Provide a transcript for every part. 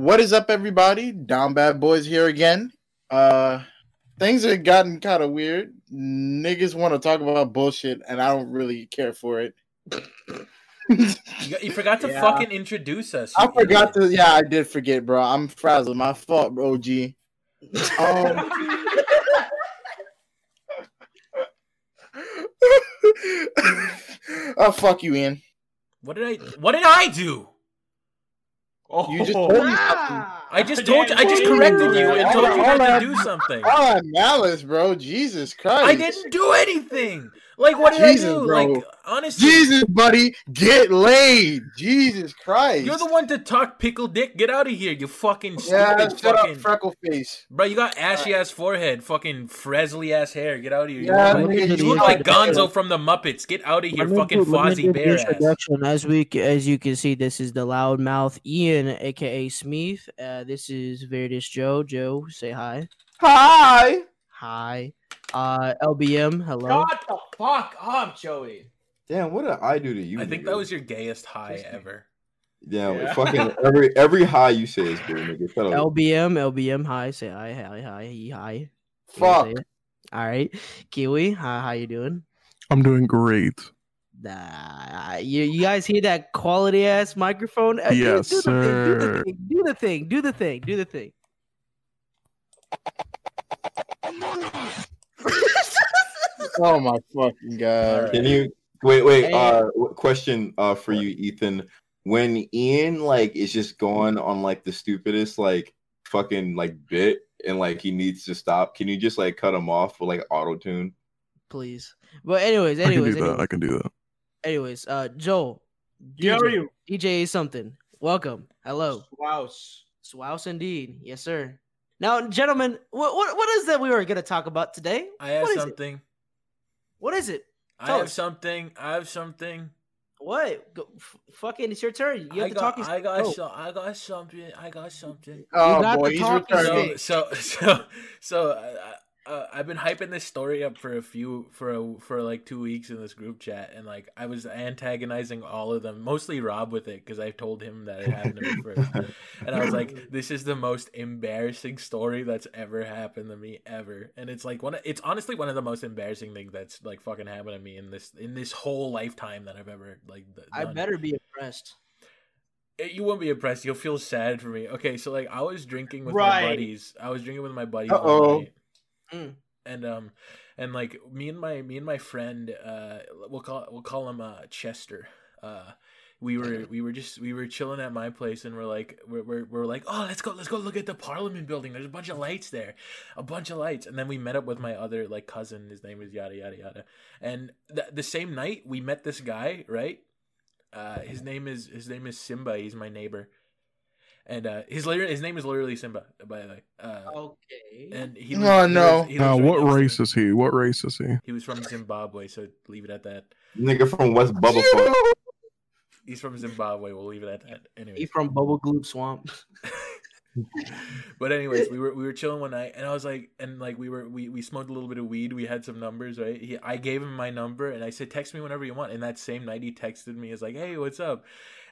What is up, everybody? Down Bad Boys here again. Uh, things have gotten kind of weird. Niggas want to talk about bullshit, and I don't really care for it. You, forgot to Yeah. fucking introduce us. I forgot idiot. to. Yeah, I did forget, bro. I'm frazzled. My fault, bro. G. Um, oh fuck you, Ian. What did I? What did I do? You just told me something. I just told you. I just corrected you and told you not to do something. All that malice, bro. Jesus Christ. I didn't do anything. Like what did Jesus, I do? bro. Like honestly, Jesus, buddy, get laid. Jesus Christ. you're the one to talk pickle dick. Get out of here, you fucking stupid Yeah, shut fucking. up, freckle face. Bro, you got ashy ass forehead, fucking Fresley ass hair. Get out of here. You Yeah, look like, you you look like Gonzo from the Muppets. Get out of here, Let me fucking do- Fozzie do the Bear ass. introduction. As we as you can see, this is the loudmouth Ian, aka Smeef. Uh, this is Veridis Joe. Joe, say hi. Hi. Hi. Uh, LBM, hello. Shut the fuck up, Joey. Damn, what did I do to you? I think nigga? that was your gayest high Just ever. Damn, Yeah. fucking every every high you say is good, nigga. Shut up. LBM, LBM, hi. Say hi, hi, hi, he, hi. Fuck. All right, Kiwi, hi, how you doing? I'm doing great. Nah, you, you guys hear that quality ass microphone? Uh, do- Yes, do, the sir. thing, do the thing, do the thing, do the thing, do Oh my fucking god. Can you wait? Wait. Uh, question. Uh, for you, Ethan. When Ian like is just going on like the stupidest like fucking like bit and like he needs to stop, can you just like cut him off with like auto tune? please. But anyways, I can anyways, that. I can do that. anyways, uh, Joel, Yeah, DJ, are you? DJ something. Welcome. Hello. Wow. Swouse indeed. Yes, sir. Now, gentlemen, what what what is that we were gonna talk about today? I have something. it? Something. What is it? I have us. something. I have something. What? Go, f- fucking, it's your turn. You have I to got, talk. I got, go. so, I got something. I got something. Oh got boy, the he's talking returning. So, so, so, so, uh, I've been hyping this story up for a few, for a, for like two weeks in this group chat, and like I was antagonizing all of them, mostly Rob with it because I told him that it happened to me first, and I was like, "This is the most embarrassing story that's ever happened to me ever," and it's like one, of, it's honestly one of the most embarrassing things that's like fucking happened to me in this in this whole lifetime that I've ever like. d- I done. better be impressed. Eh, You won't be impressed. You'll feel sad for me. Okay, so like I was drinking with Right. my buddies. I was drinking with my buddies. Uh-oh. Mm. And um, and like me and my me and my friend, uh, we'll call we'll call him uh Chester. Uh, we were we were just we were chilling at my place and we're like we're, we're, we're like oh let's go let's go look at the Parliament building. There's a bunch of lights there, a bunch of lights. And then we met up with my other like cousin. His name is yada yada yada. And th- the same night we met this guy right. Uh, his name is his name is Simba. He's my neighbor, and uh, his literally his name is literally Simba. By the way, uh, Okay. and he. Lives- he no. lives- he Now, right what race me. is he? What race is he? He was from Zimbabwe, so leave it at that. Nigga from West Bubba Fuck. He's from Zimbabwe. We'll leave it at that. he Anyway, from Bubble Gloop Swamp. but anyways, we were we were chilling one night, and I was like, and like we were we, we smoked a little bit of weed. We had some numbers, right? He, I gave him my number, and I said, text me whenever you want. And that same night, he texted me, is like, hey, what's up?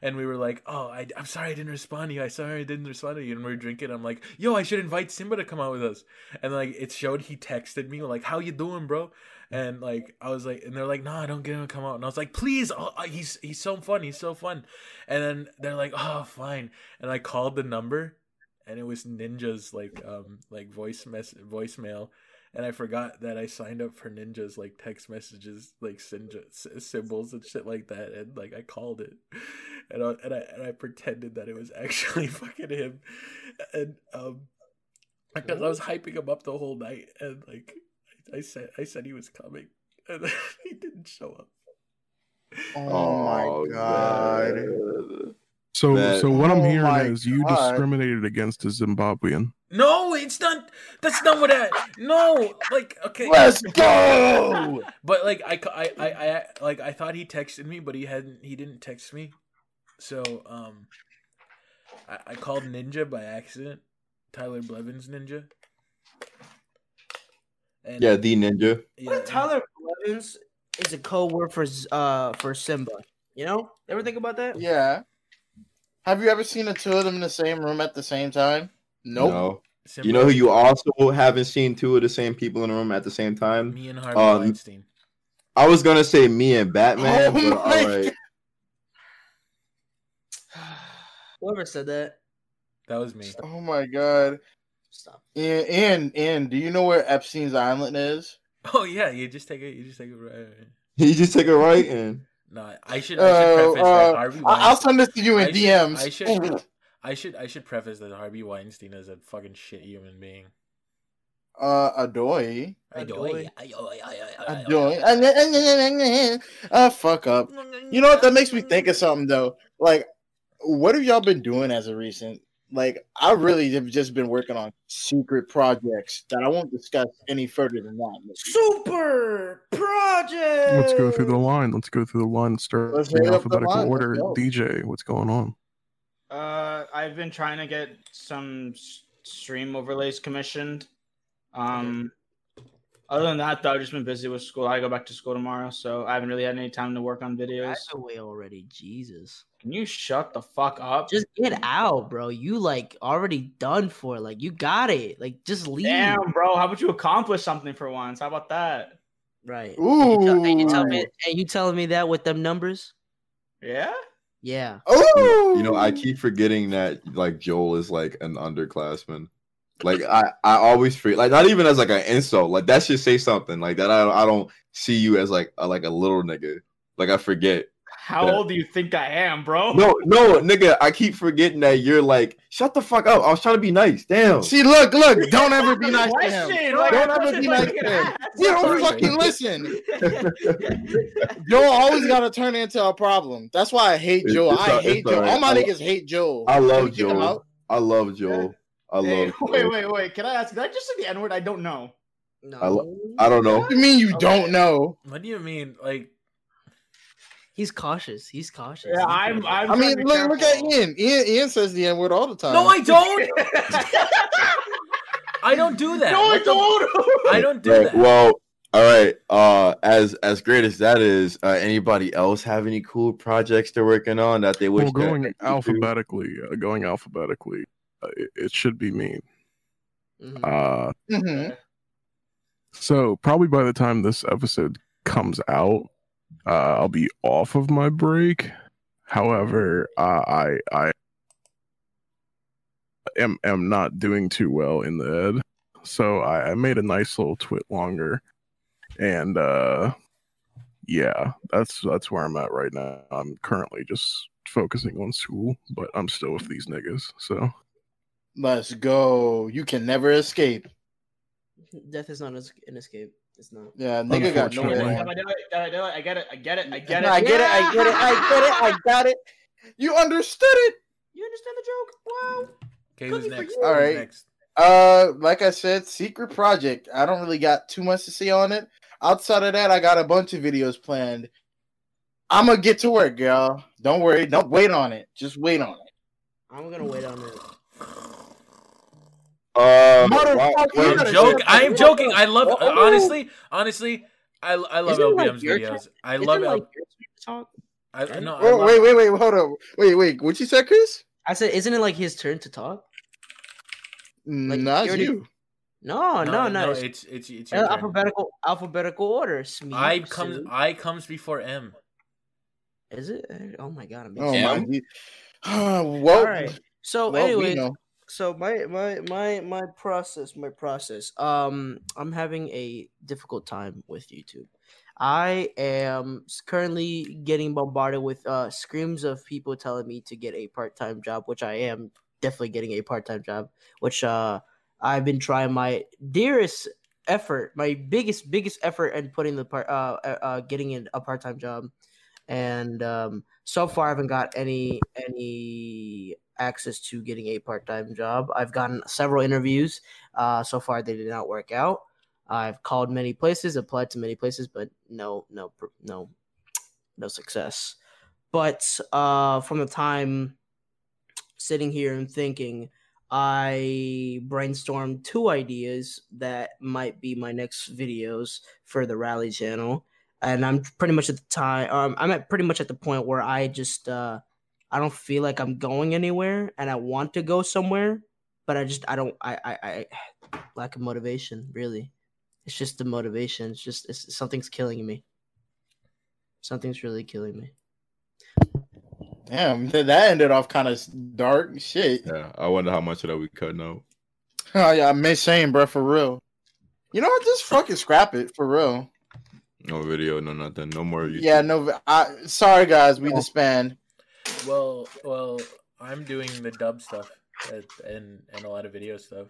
And we were like, oh, I, I'm sorry I didn't respond to you. I sorry I didn't respond to you. And we are drinking. I'm like, yo, I should invite Simba to come out with us. And like it showed he texted me like, how you doing, bro? And like I was like, and they're like, nah, I don't get him to come out. And I was like, please, oh, he's he's so fun, he's so fun. And then they're like, oh, fine. And I called the number, and it was Ninja's like um like voice mess voicemail. And I forgot that I signed up for Ninja's like text messages, like Sinja, s- symbols and shit like that. And like I called it, and I, and I and I pretended that it was actually fucking him, and um, because I was hyping him up the whole night, and like I said, I said he was coming, and he didn't show up. Oh my god. God. So, That- so what I'm Oh hearing my is you God. discriminated against a Zimbabwean. No, it's not. That's not what I. No, like okay. Let's go. But like I, I, I, I, like I thought he texted me, but he hadn't. He didn't text me. So um, I, I called Ninja by accident. Tyler Blevins Ninja. And Yeah, the ninja. yeah, What Tyler Blevins is a code word for uh for Simba? You know, ever think about that? Yeah. Have you ever seen the two of them in the same room at the same time? Nope. No. Simba, You know who you also haven't seen two of the same people in a room at the same time? Me and Harvey Um, Weinstein. I was gonna say me and Batman, Oh but my all right. Whoever said that, That was me. Oh my god. stop. And and and do you know where Epstein's Island is? Oh yeah, you just take it. You just take it right. He just take a right and No, I should. I should Uh, preface uh, that Harvey. I- I'll send this to you in I should- DMs. I should- I should. I should preface that Harvey Weinstein is a fucking shit human being. uh, Adoy. I do. Adoy. Adoy. Uh, fuck up. You know what? That makes me think of something though. Like, what have y'all been doing as a recent? Like, I really have just been working on secret projects that I won't discuss any further than that. Super project. Let's go through the line. Let's go through the line and start Let's in the alphabetical line, order. DJ, what's going on? Uh, I've been trying to get some stream overlays commissioned. Um, other than that, though, I've just been busy with school. I go back to school tomorrow, so I haven't really had any time to work on videos. That's away already. Jesus. Can you shut the fuck up? Just get out, bro. You like already done for. Like you got it. Like just leave. damn, bro. How about you accomplish something for once? How about that? Right. And you, tell, and you tell me Ooh. and you telling me that with them numbers? Yeah. Yeah. Oh, you know, I keep forgetting that like Joel is like an underclassman. Like I, I always forget. Like not even as like an insult. Like that should say something. Like that. I, I don't see you as like a, like a little nigga. Like I forget. How Yeah. old do you think I am, bro? No, no, nigga. I keep forgetting that you're like. Shut the fuck up. I was trying to be nice. Damn. See, look, look. Don't ever be nice to him. Question, Don't ever be nice you to him. You don't Sorry. fucking listen. Joe always got to turn into a problem. That's why I hate It's- Joe. it's I hate Joe. alright. All my I- niggas hate Joe. I love we kick him Joel. out? I love Joel. I Hey, love. wait, Joel. wait, wait. Can I ask? Did I just say the N word? I don't know. No. I lo- I don't know. What do you mean you Okay. don't know? What do you mean? Like, He's cautious. He's cautious. Yeah, I'm. I'm I trying mean, to be look, look at careful. Ian. Ian. Ian says the N word all the time. no, I don't. I don't do that. no, I What don't. I don't do Right, that. Well, all right. Uh, as as great as that is, uh, anybody else have any cool projects they're working on that they wish? Well, going they could do? alphabetically, uh, going alphabetically, it, it should be me. Mhm. Uh, Mhm. so probably by the time this episode comes out, uh, I'll be off of my break. However, uh, I I am am not doing too well in the ed, so I, I made a nice little twit longer, and uh, yeah, that's that's where I'm at right now. I'm currently just focusing on school, but I'm still with these niggas. So Let's go. You can never escape. Death is not an escape. It's not. Yeah, nigga got Unfortunately. nowhere. Did I do it? Did I do it? I get it. I get it. I get it. I get it. I get it. I get it. I got it. You understood it. You understand the joke? Wow. Okay, who's next? All right. All Who's. Next? Uh, like I said, secret project. I don't really got too much to say on it. Outside of that, I got a bunch of videos planned. I'm gonna get to work, y'all. Don't worry. Don't wait on it. Just wait on it. I'm gonna wait on it. Uh, Motherfucker, why- you wait, I'm gotta joking. I am joking. I love. Oh. honestly, honestly, I I love Isn't it like videos. turn? I love it it. like your turn to talk? I no. I Oh, love- wait, wait, wait. Hold up. Wait, wait. What you said, Chris? I said, isn't it like his turn to talk? Like, Not you already- you. No, no, no. it's It's it's it's uh, your turn. alphabetical alphabetical order. Smeef, I comes Sue. I comes before M. Is it? Oh my god! I'm Oh my. Uh, well, All right. So, well, we anyways, know. So my my my my process my process um i'm having a difficult time with youtube. I am currently getting bombarded with uh screams of people telling me to get a part-time job which i am definitely getting a part-time job which uh i've been trying my dearest effort my biggest biggest effort in putting the part uh uh uh, getting in a part-time job. And um so far i haven't got any any access to getting a part-time job. I've gotten several interviews. Uh so far they did not work out. I've called many places applied to many places but no no no no success. But uh from the time sitting here and thinking i brainstormed two ideas that might be my next videos for the rally channel. And i'm pretty much at the time um, i'm at pretty much at the point where i just uh I don't feel like I'm going anywhere, and I want to go somewhere, but I just I don't I I, I lack of motivation. Really, it's just the motivation. It's just it's something's killing me. Something's really killing me. Damn, that ended off kind of dark. Shit. Yeah, I wonder how much of that we cut out. Oh yeah, I miss saying, bro, for real. You know what? Just fucking scrap it for real. No video, no nothing, no more. YouTube. Yeah, no. I sorry guys, we disband. Well, well, I'm doing the dub stuff and and, a lot of video stuff.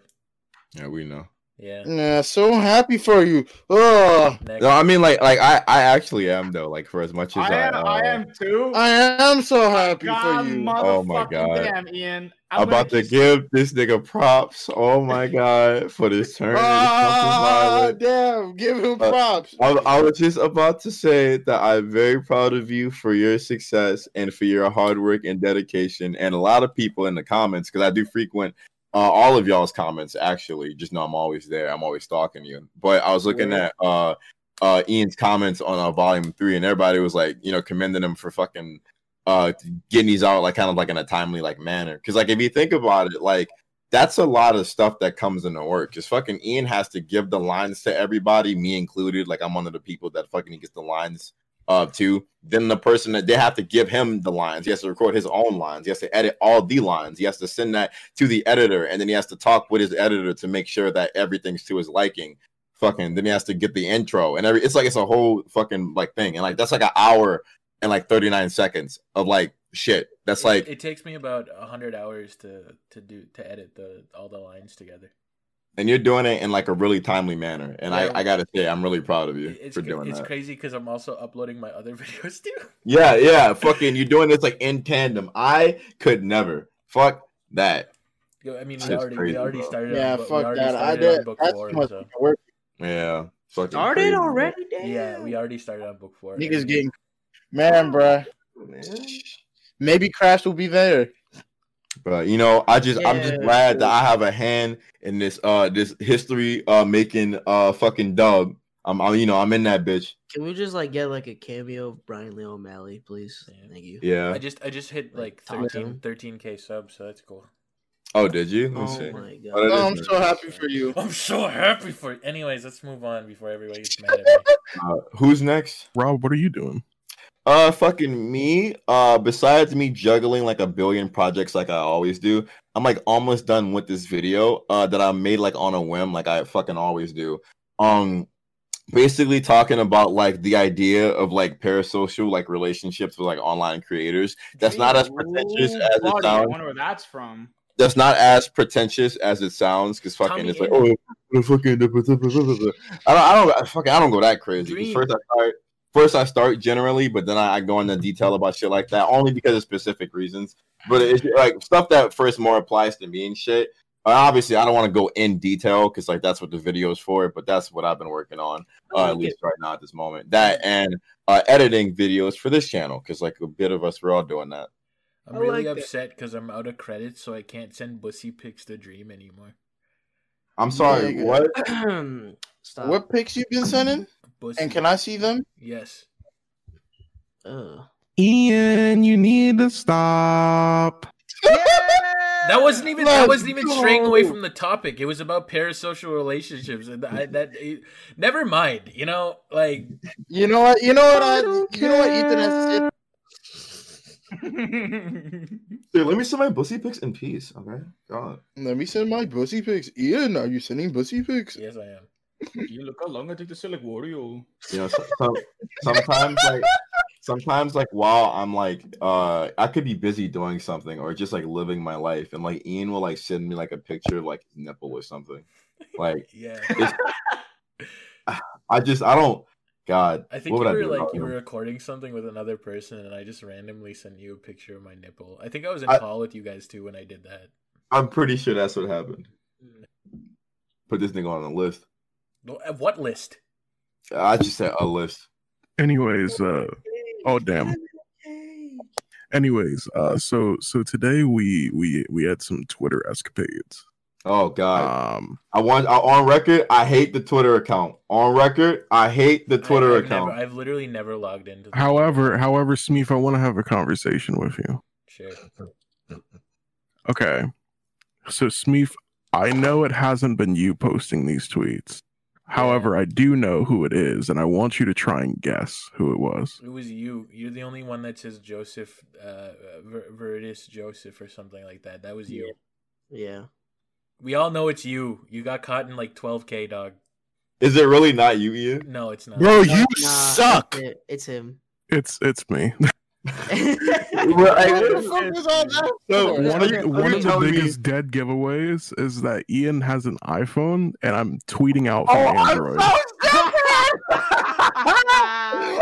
yeah, we know. Yeah. Yeah, so happy for you. Oh, No, I mean like like I I actually am though. Like for as much as I I, am, uh, I am too. I am so happy God, for you. Oh my God. damn, Ian. I'm about to just- give this nigga props. Oh my god, for this turn. into Ah, damn! Give him Uh, props. I, I was just about to say that I'm very proud of you for your success and for your hard work and dedication. And a lot of people in the comments, because I do frequent uh, all of y'all's comments. Actually, just know I'm always there. I'm always stalking you. But I was looking at uh, uh, Ian's comments on uh, volume three, and everybody was like, you know, commending him for fucking uh, getting these out like kind of like in a timely like manner. Because like if you think about it, like that's a lot of stuff that comes into work. Because fucking Ian has to give the lines to everybody, me included. Like I'm one of the people that fucking gets the lines uh to. Then the person that they have to give him the lines. He has to record his own lines. He has to edit all the lines. He has to send that to the editor, and then he has to talk with his editor to make sure that everything's to his liking. Fucking then he has to get the intro and every. It's like it's a whole fucking like thing, and like that's like an hour and like 39 seconds of like shit. That's It- like it takes me about hundred hours to to do to edit the all the lines together. And you're doing it in like a really timely manner. And Yeah. I, I gotta say, I'm really proud of you It's for doing it's that. It's crazy because I'm also uploading my other videos too. Yeah, yeah, fucking, you're doing this like in tandem. I could never. Fuck that. Yo, I mean, we already crazy, we already started. Yeah, on, bu- we fuck already that. I started did. on book That's four. too much So. work. Yeah, fucking Started crazy, already? Damn. Yeah, we already started on book four. Niggas and- getting, man, bruh. Man. Maybe Crash will be there. But you know, I just I'm just glad that I have a hand in this uh this history uh making uh fucking dub. I'm, I'm you know I'm in that bitch. Can we just like get like a cameo of Brian Lee O'Malley, please? Yeah. Thank you. Yeah. I just I just hit like Like, 13 13k subs, so that's cool. Oh, did you? Let me Oh see. my god. Oh, that Oh, I'm is so happy for you. I'm so happy for. you. Anyways, let's move on before everybody gets mad at me. Uh, who's next? Rob, what are you doing? Uh, fucking me. Uh, besides me juggling like a billion projects like I always do, I'm like almost done with this video. Uh, that I made like on a whim, like I fucking always do. Um, basically talking about like the idea of like parasocial like relationships with like online creators. That's not as pretentious Ooh, as it buddy, I sounds. wonder where that's from. That's not as pretentious as it sounds. Because fucking, Tommy it's like Inn. oh, fucking. I don't. I don't. I fucking. I don't go that crazy. First, I start. First, I start generally, but then I, I go into detail about shit like that only because of specific reasons. But it's like stuff that first more applies to me and shit. Uh, obviously, I don't want to go in detail because like that's what the video is for. But that's what I've been working on uh, at least right now at this moment. That and uh, editing videos for this channel because like a bit of us we're all doing that. I'm really like upset because I'm out of credits, so I can't send bussy pics to Dream anymore. I'm sorry. Nigga. What? Stop. What pics you been sending? Bussy. And can I see them? Yes. Ugh. Ian, you need to stop. That wasn't even that Let's wasn't even straying away from the topic. It was about parasocial relationships, and I, that it, never mind. You know, like You know what? You know what? I, I you know what Ethan has said. Dude, let me send my pussy pics in peace. Okay. God. Let me send my pussy pics. Ian, are you sending pussy pics? yes, I am. You look how long I take to say like Wario. you know so, so- sometimes like sometimes like while i'm like uh i could be busy doing something or just like living my life and like ian will like send me like a picture of like his nipple or something like Yeah, i just i don't god I think what you were like you were recording something with another person, and I just randomly sent you a picture of my nipple. I think I was in I- call with you guys too when I did that. i'm pretty sure that's what happened put this thing on the list What list? i just said a list Anyways, uh, oh damn. Anyways, uh, so so today we we we had some Twitter escapades. oh god Um, i want I, on record i hate the twitter account on record i hate the twitter I, I've account Never, I've literally never logged into. the- however, however, Smeef, I want to have a conversation with you. Sure. Okay. So Smeef, I know it hasn't been you posting these tweets. However, I do know who it is, and I want you to try and guess who it was. It was you. You're the only one that says Joseph, uh, Ver- Veridis Joseph or something like that. That was you. Yeah. We all know it's you. You got caught in like 12k, dog. Is it really not you, Ian? No, it's not. Bro, you Nah, suck. It's, it. it's him. It's it's me. Well, I- What the fuck was all that? So, one of, one of the telling me- biggest dead giveaways is that Ian has an iPhone, and I'm tweeting out from Oh, I'm Android.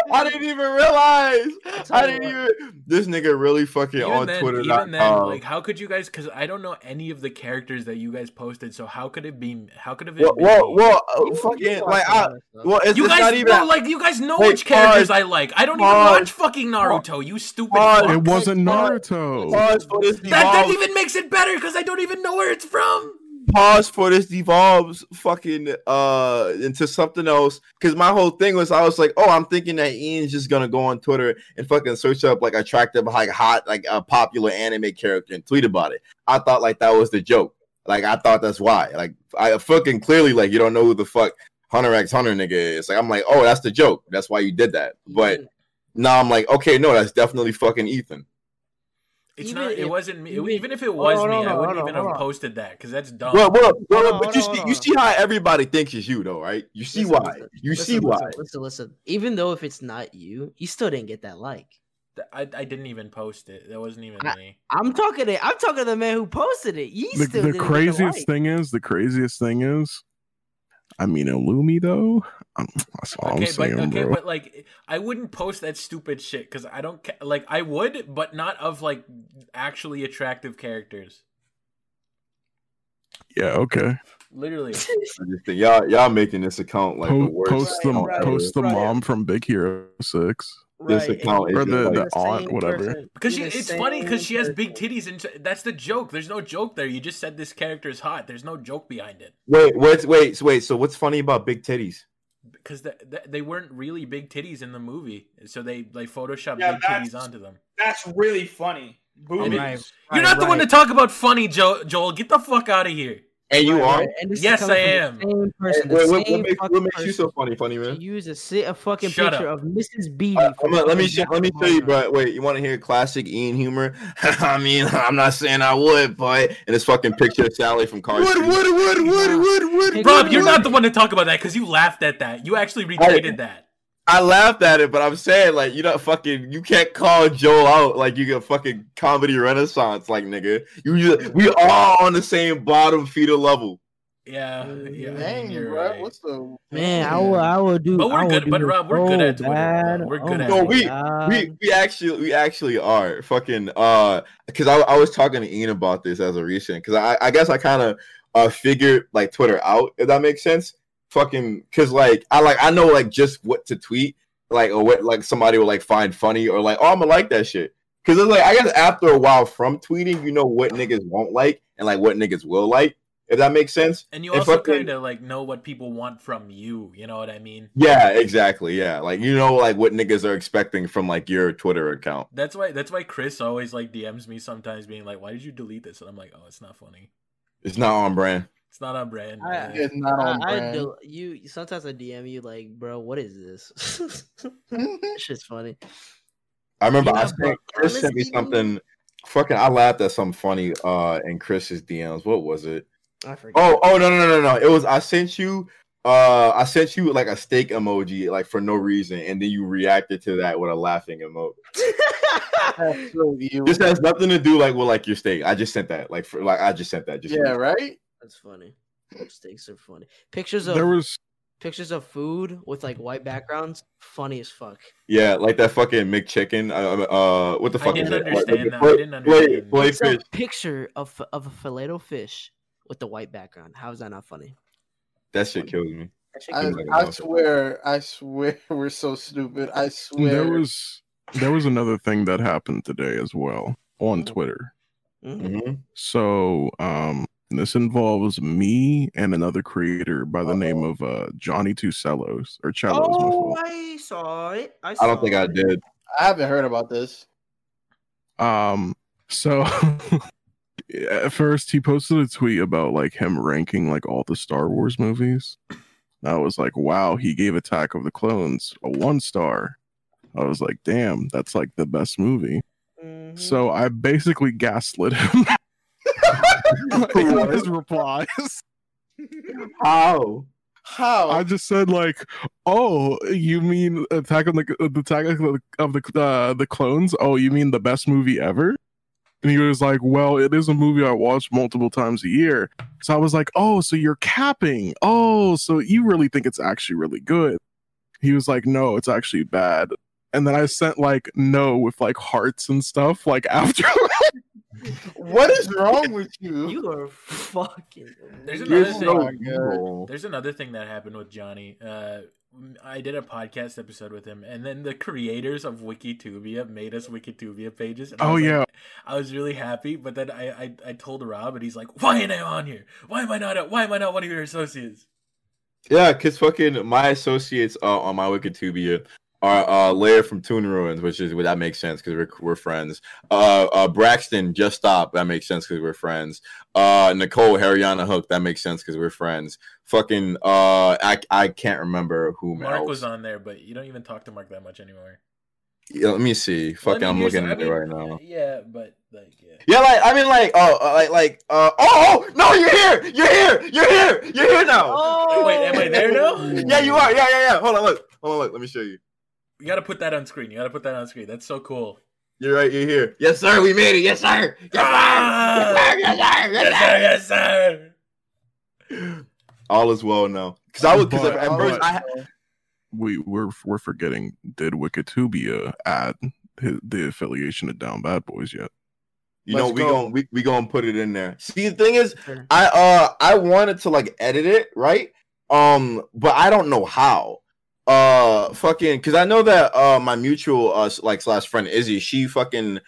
So I didn't even realize. I didn't even. This nigga really fucking even on then, Twitter. even then, like, how could you guys? Because I don't know any of the characters that you guys posted. So how could it be? How could it have well, been? well, well, uh, fucking like, I, well, it's, you guys not even. know, like you guys know Wait, which characters pause. I like. I don't Pause. even watch fucking Naruto. You stupid. Pause. fuck. It wasn't Naruto. Pause for That that even makes it better because I don't even know where it's from. Pause for this devolves fucking uh into something else. Because my whole thing was, I was like, oh, I'm thinking that Ian's just gonna go on Twitter and fucking search up like attractive, like hot, like a popular anime character and tweet about it. I thought like that was the joke. Like I thought that's why. Like I fucking clearly like you don't know who the fuck Hunter X Hunter nigga is. Like I'm like, oh, that's the joke. That's why you did that. But now I'm like, okay, no, that's definitely fucking Ethan. It's Even not. It wasn't me. even- Even if it Hold was on, me, hold I wouldn't hold even on, have hold posted that because that's dumb. Well, well, well, Hold but hold you on, see, hold you see how everybody thinks it's you, though, right? You see Listen, why. listen, You listen, see why. Listen, listen. Even though if it's not you, you still didn't get that like. I, I didn't even post it. That wasn't even I- me. I'm talking to I'm talking to the man who posted it. You The, still the didn't craziest get the like. thing is, the craziest thing is, I mean, Illumi though. Um, that's all Okay, I'm but saying, okay, bro. but like I wouldn't post that stupid shit because I don't ca- like I would, but not of like actually attractive characters. yeah, okay. Literally, I just think y'all y'all making this account like the worst. post the right, ever. post the right. mom from Big Hero Six. This Right, account Or the- just the aunt, whatever. person. because You're it's funny because she has big titties and sh- that's the joke. There's no joke there. You just said this character is hot. There's no joke behind it wait, wait, wait, wait. So what's funny about big titties? because the, the, they weren't really big titties in the movie, so they like photoshopped Yeah, big titties onto them. That's really funny. Boobies. Right, You're right, not the one to talk about funny, Joel. Joel, get the fuck out of here. And you Right, are. right, and Yes, I am. the Same person, the what, what, what makes, what makes you so funny, funny man? To use a, si- a fucking Shut picture up. of Mrs. Beebe. Uh, from let me fucking show, let me show you, Jack bro. Wait, you want to hear classic Ian humor? I mean, I'm not saying I would, but and this fucking picture of Sally from Car Wood, Street. wood, wood, wood, wood, wood. Rob, you're not the one to talk about that because you laughed at that. You actually retweeted that. I laughed at it, but I'm saying like you don't fucking you can't call Joel out like you get fucking comedy renaissance like nigga. You just, we all on the same bottom feeder level. Yeah, yeah. Dang, bro. right. What's the Man, I will, I will do. But we're I good- but Rob, we're good at Twitter, bad. We're Oh good at No, we- God. we we actually we actually are fucking uh because I, I was talking to Ian about this as a recent because I I guess I kind of uh figured like Twitter out if that makes sense. Fucking because like I like I know like just what to tweet like or what like somebody will like find funny or like oh I'm gonna like that shit because it's like I guess after a while from tweeting you know what niggas won't like and like what niggas will like if that makes sense. And you also kind of like know what people want from you. You know what I mean? Yeah, exactly. Yeah, like you know like what niggas are expecting from like your Twitter account. That's why. That's why Chris always like DMs me sometimes, being like, "Why did you delete this?" And I'm like, "Oh, it's not funny. It's not on brand. It's not on brand." I- It's not on I, I brand. do, you sometimes I DM you like, bro, what is this? That shit's funny. I remember I sent, but Chris sent me something. Fucking, I laughed at something funny uh in Chris's DMs. What was it? I forget. Oh, oh no, no, no, no, no. It was I sent you. Uh, I sent you like a steak emoji, like for no reason, and then you reacted to that with a laughing emoji. So. This has nothing to do like with like your steak. I just sent that, like for like I just sent that. Just Yeah, right. That's funny. Steaks are funny. Pictures of There was pictures of food with like white backgrounds, funny as fuck. yeah, like that fucking McChicken. Uh, uh, what the fuck? I didn't is it? understand Like, that. I didn't understand. fillet It's fish. a picture of of a filet fish with the white background. How is that not funny? That shit kills me. That shit I, kills like me. a I swear, I swear, we're so stupid. I swear. there was there was another thing that happened today as well on Mhm. Twitter. Mhm. hmm So um this involves me and another creator by the name of uh Johnny Two Cellos or Cellos. Oh. I saw it. I, I don't think saw I did. I haven't heard about this. Um So at first he posted a tweet about like him ranking like all the Star Wars movies. I was like, wow, he gave Attack of the Clones a one star. I was like, damn, that's like the best movie. Mhm. So I basically gaslit him in his replies. How? How? I just said like, "Oh, you mean Attack on the the Attack of the of the, uh, the Clones? Oh, you mean the best movie ever?" And he was like, "Well, it is a movie I watch multiple times a year." So I was like, "Oh, so you're capping? Oh, so you really think it's actually really good?" He was like, "No, it's actually bad." And then I sent like no with like hearts and stuff like after. What is wrong with you? You are fucking. There's another You're thing. There's another thing that happened with Johnny. Uh, I did a podcast episode with him, and then the creators of Wikitubia made us Wikitubia pages. And I Oh, was like- yeah. I was really happy. But then I, I I told Rob, and he's like, "Why am I on here? Why am I not? Why am I not one of your associates?" Yeah, cause fucking my associates are on my Wikitubia are uh Lair from Toon Ruins, which is well, that makes sense because we're we're friends. Uh, uh Braxton just stop that makes sense because we're friends. Uh Nicole Hariana Hook that makes sense because we're friends. Fucking uh I I can't remember who Mark else. was on there, but you don't even talk to Mark that much anymore. Yeah, let me see. Well, Fucking I mean, I'm looking I at it mean, right now. Yeah, but like, yeah. Yeah, like I mean, like oh, uh, like like uh oh, oh no, you're here, you're here, you're here, you're here now. Oh, Wait, am I there now? Yeah, you are. Yeah, yeah, yeah. Hold on, look, hold on, look. Let me show you. You gotta put that on screen. You gotta put that on screen. That's so cool. You're right. You're here. Yes, sir. We made it. Yes, sir. Yes, sir. Ah! Yes, sir. Yes, sir. Yes, Yes, sir. sir. Yes, sir. All is well now. Because I was because at first I we we're we're forgetting did Wikitubia add his, the affiliation to Down Bad Boys yet? you know Let's we go. gonna we we gonna put it in there. See the thing is I uh I wanted to like edit it right um but I don't know how uh fucking because I know that uh my mutual uh like slash friend Izzy she fucking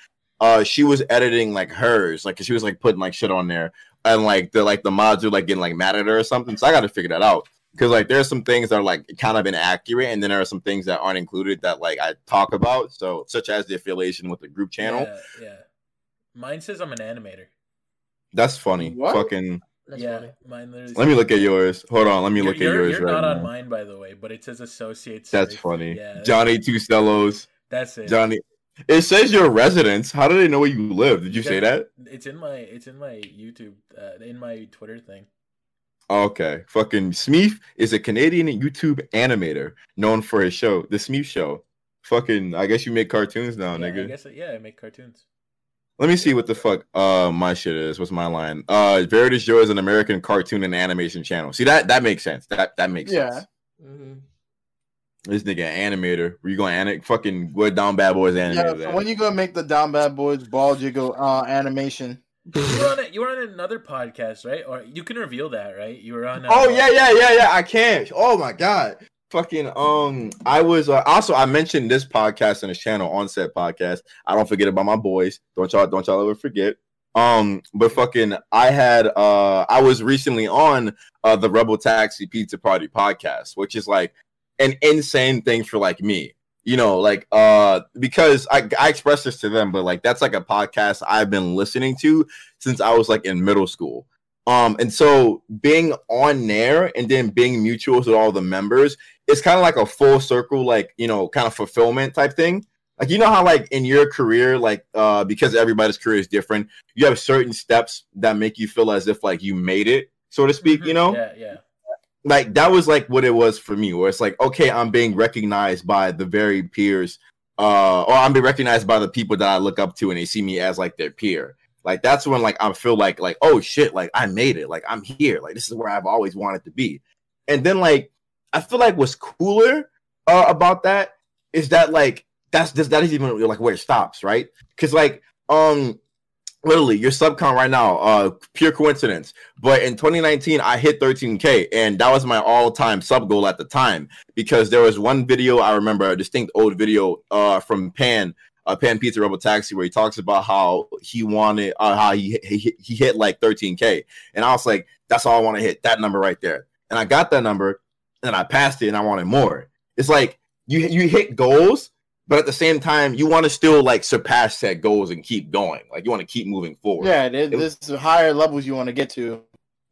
uh she was editing like hers like she was like putting like shit on there and like the like the mods are like getting like mad at her or something so I got to figure that out because like there's some things that are like kind of inaccurate and then there are some things that aren't included that like I talk about so such as the affiliation with the group channel Yeah, yeah. Mine says I'm an animator. that's funny What? fucking That's yeah, funny. mine literally. let me look at yours hold on let me You're, look at yours you're right not on mine, by the way, but it says associates. That's Surf. funny. Yeah, that's- Johnny Two Cellos. That's it. Johnny. It says your residence. How do they know where you live? Did you say that? It's in my it's in my YouTube uh, in my Twitter thing. Okay. Fucking Smeef is a Canadian YouTube animator known for his show, The Smeef Show. Fucking, I guess you make cartoons now, yeah, I guess yeah, I make cartoons. Let me see what the fuck uh my shit is. What's my line? Uh Veridis Joe is an American cartoon and animation channel. See that that makes sense. That that makes Yeah. sense. hmm This nigga animator. Were you going anim fucking what down bad boys Yeah, animator? so when you gonna make the Down Bad Boys ball jiggle uh, animation? You were on a, you were on another podcast, right? Or you can reveal that, right? You were on. Uh, Oh yeah, yeah, yeah, yeah. I can't. Oh my god. Fucking um, I was uh, also I mentioned this podcast on his channel, Onset Podcast. I don't forget about my boys. Don't y'all don't y'all ever forget. Um, but fucking I had uh I was recently on uh the Rebel Taxi Pizza Party podcast, which is like an insane thing for like me. You know, like uh because I I expressed this to them, but like that's like a podcast I've been listening to since I was like in middle school. Um, and so being on there and then being mutuals with all the members, it's kind of like a full circle, like you know, kind of fulfillment type thing. Like you know how like in your career, like uh because everybody's career is different, you have certain steps that make you feel as if like you made it, so to speak, you know? Yeah, yeah. like that was like what it was for me where it's like okay i'm being recognized by the very peers uh or i'm being recognized by the people that i look up to and they see me as like their peer like that's when like i feel like like oh shit like i made it. Like i'm here. Like this is where i've always wanted to be. And then like i feel like what's cooler uh, about that is that like that's just that is even like where it stops right? Because like um literally your subcon right now uh pure coincidence. But in 2019 i hit 13k and that was my all-time sub goal at the time. Because there was one video i remember a distinct old video uh from pan uh, pan pizza rebel taxi where he talks about how he wanted uh, how he, he he hit like 13k and i was like that's all i want to hit that number right there and i got that number and i passed it and i wanted more it's like you you hit goals but at the same time, you want to still like surpass set goals and keep going. Like you want to keep moving forward. Yeah, there- there's higher levels you want to get to.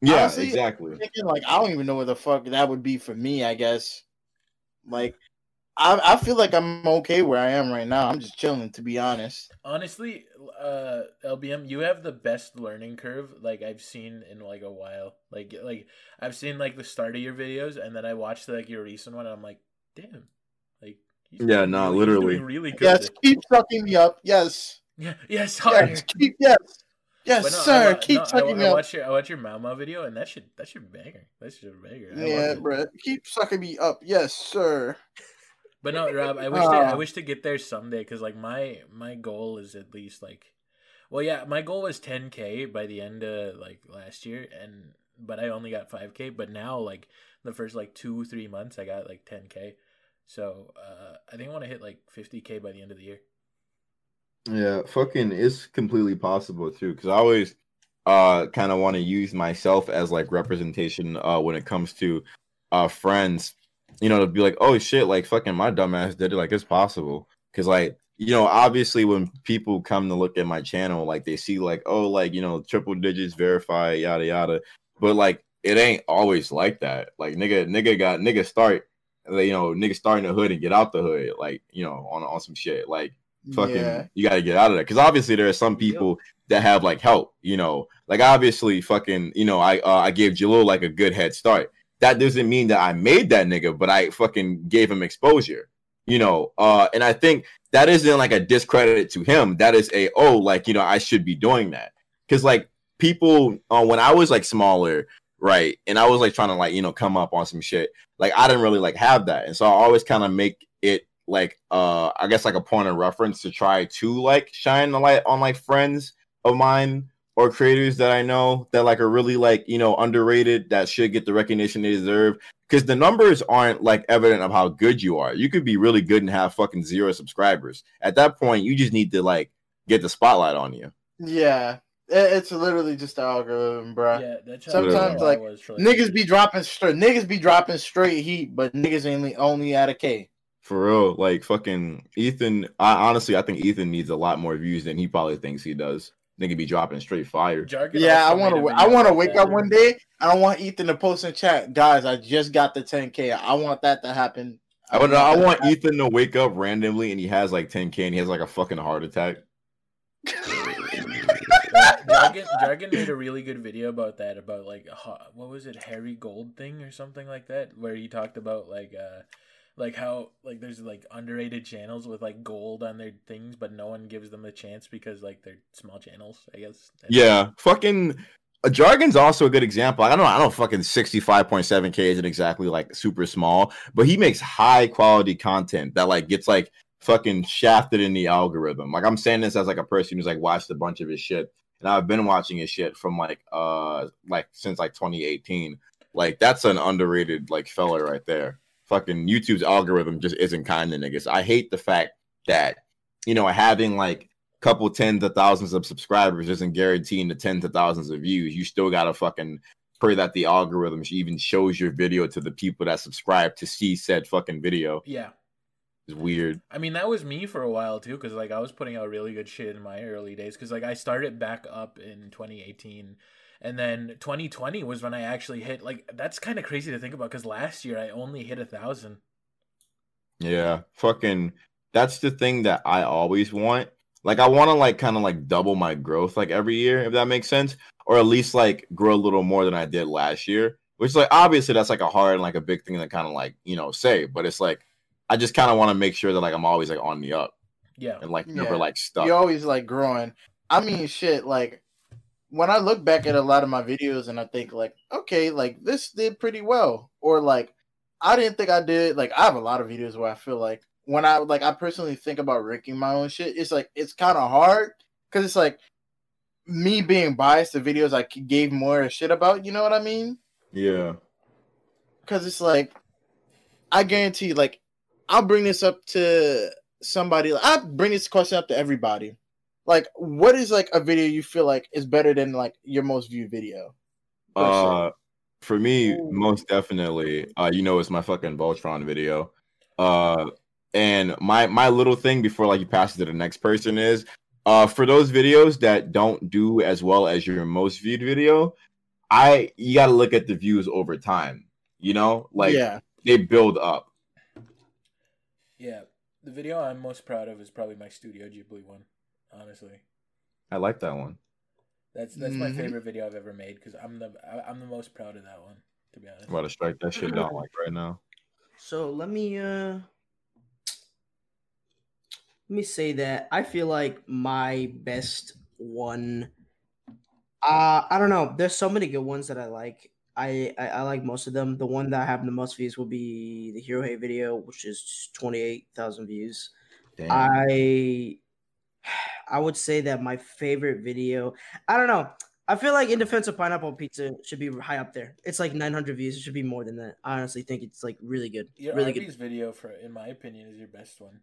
yeah, honestly, exactly. Thinking like I don't even know what the fuck that would be for me. I guess, like, I I feel like I'm okay where I am right now. I'm just chilling, to be honest. Honestly, uh, LBM, you have the best learning curve like I've seen in like a while. Like like I've seen like the start of your videos, and then I watched like your recent one. And I'm like, damn, like he's Yeah, doing nah, really- he's literally. doing really good. Yes, keep sucking me up. Yes, Yeah, yes, harder. yes, keep yes, yes, no, sir. I, keep no, sucking I, me I up. watched your I watched your Mao Mao video, and that should that should banger. That should banger. I Yeah, bro. Keep sucking me up. Yes, sir. But no, Rob, I wish to, Ah. I wish to get there someday because like my my goal is at least like, well, yeah, my goal was 10k by the end of like last year, and but I only got 5k. But now like the first like two three months, I got like 10k. So uh, I think I want to hit like 50k by the end of the year. Yeah, fucking it's completely possible too. Cause I always uh kind of want to use myself as like representation uh when it comes to uh friends, you know, to be like, oh shit, like fucking my dumbass did it, like it's possible. Cause like, you know, obviously when people come to look at my channel, like they see like, oh, like, you know, triple digits verify, yada yada. But like it ain't always like that. Like nigga, nigga got nigga start you know, nigga start in the hood and get out the hood, like, you know, on on some shit. Like fucking Yeah. you got to get out of there because obviously there are some people that have like help you know like obviously fucking you know i uh, i gave jalil like a good head start that doesn't mean that i made that nigga but i fucking gave him exposure you know uh and i think that isn't like a discredit to him. That is a oh like you know i should be doing that. Because like people uh, when i was like smaller right and i was like trying to like you know come up on some shit like i didn't really like have that. And so i always kind of make it like uh I guess like a point of reference to try to like shine the light on like friends of mine or creators that I know that like are really like you know underrated that should get the recognition they deserve because the numbers aren't like evident of how good you are. You could be really good and have fucking zero subscribers. At that point, you just need to like get the spotlight on you. Yeah. It's literally just the algorithm, bro. Yeah, that's how Sometimes, like, was for, Niggas be dropping straight. Niggas be dropping straight heat, but niggas only only at a K. For real, like fucking Ethan. I honestly, I think Ethan needs a lot more views than he probably thinks he does. Nigga be dropping straight fire. Jargon Yeah, I want to. I want to wake up one day. I don't want Ethan to post in chat, guys. I just got the 10k. I want that to happen. I would. I that to want happen. Ethan to wake up randomly and he has like 10k and he has like a fucking heart attack. Jargon, Jargon made a really good video about that. About like what was it, Harry Gold thing or something like that, where he talked about like uh like how like there's like underrated channels with like gold on their things, but no one gives them a chance because like they're small channels. I guess. Yeah, fucking. Uh, Jargon's also a good example. I don't know. I don't fucking 65.7k isn't exactly like super small, but he makes high quality content that like gets like fucking shafted in the algorithm. Like I'm saying this as like a person who's like watched a bunch of his shit, and I've been watching his shit from like uh like since like 2018. Like that's an underrated like fella right there. Fucking YouTube's algorithm just isn't kind to niggas. I hate the fact that you know having like a couple tens of thousands of subscribers isn't guaranteeing the tens of thousands of views. You still gotta fucking pray that the algorithm even shows your video to the people that subscribe to see said fucking video. Yeah. It's weird. I mean, that was me for a while too, because like I was putting out really good shit in my early days. Because like I started back up in 2018, and then 2020 was when I actually hit. Like that's kind of crazy to think about, because last year I only hit a thousand. Yeah, fucking. That's the thing that I always want. Like, I want to like kind of like double my growth like every year, if that makes sense, or at least like grow a little more than I did last year. Which like obviously that's like a hard and like a big thing to kind of like you know say, but it's like I just kind of want to make sure that like I'm always like on the up Yeah. and like never Yeah. like stuck. You're always like growing. I mean, shit. Like when I look back at a lot of my videos and I think like, okay, like this did pretty well, or like I didn't think I did. Like I have a lot of videos where I feel like when I like I personally think about ranking my own shit, it's like it's kind of hard because it's like me being biased to videos I gave more shit about. You know what I mean? Yeah. because it's like I guarantee, like I'll bring this up to somebody. I bring this question up to everybody. Like, what is like a video you feel like is better than like your most viewed video? Uh, for me, Ooh. most definitely, uh, you know, it's my fucking Voltron video. Uh, And my my little thing before like you pass it to the next person is uh for those videos that don't do as well as your most viewed video, I you got to look at the views over time. You know, like yeah, they build up. Yeah, the video I'm most proud of is probably my Studio Ghibli one. Honestly, I like that one. that's that's my Mhm. favorite video I've ever made because I'm the I- I'm the most proud of that one. To be honest. I'm about to strike that shit down like right now. So let me uh let me say that I feel like my best one uh I don't know. There's so many good ones that I like. I, I, I like most of them. The one that I have the most views will be the Hero Hate video, which is twenty eight thousand views. Damn. I I would say that my favorite video. I don't know. I feel like in defense of pineapple pizza should be high up there. It's like 900 views. It should be more than that. I honestly think it's like really good. Your really Arby's good. video, for in my opinion, is your best one.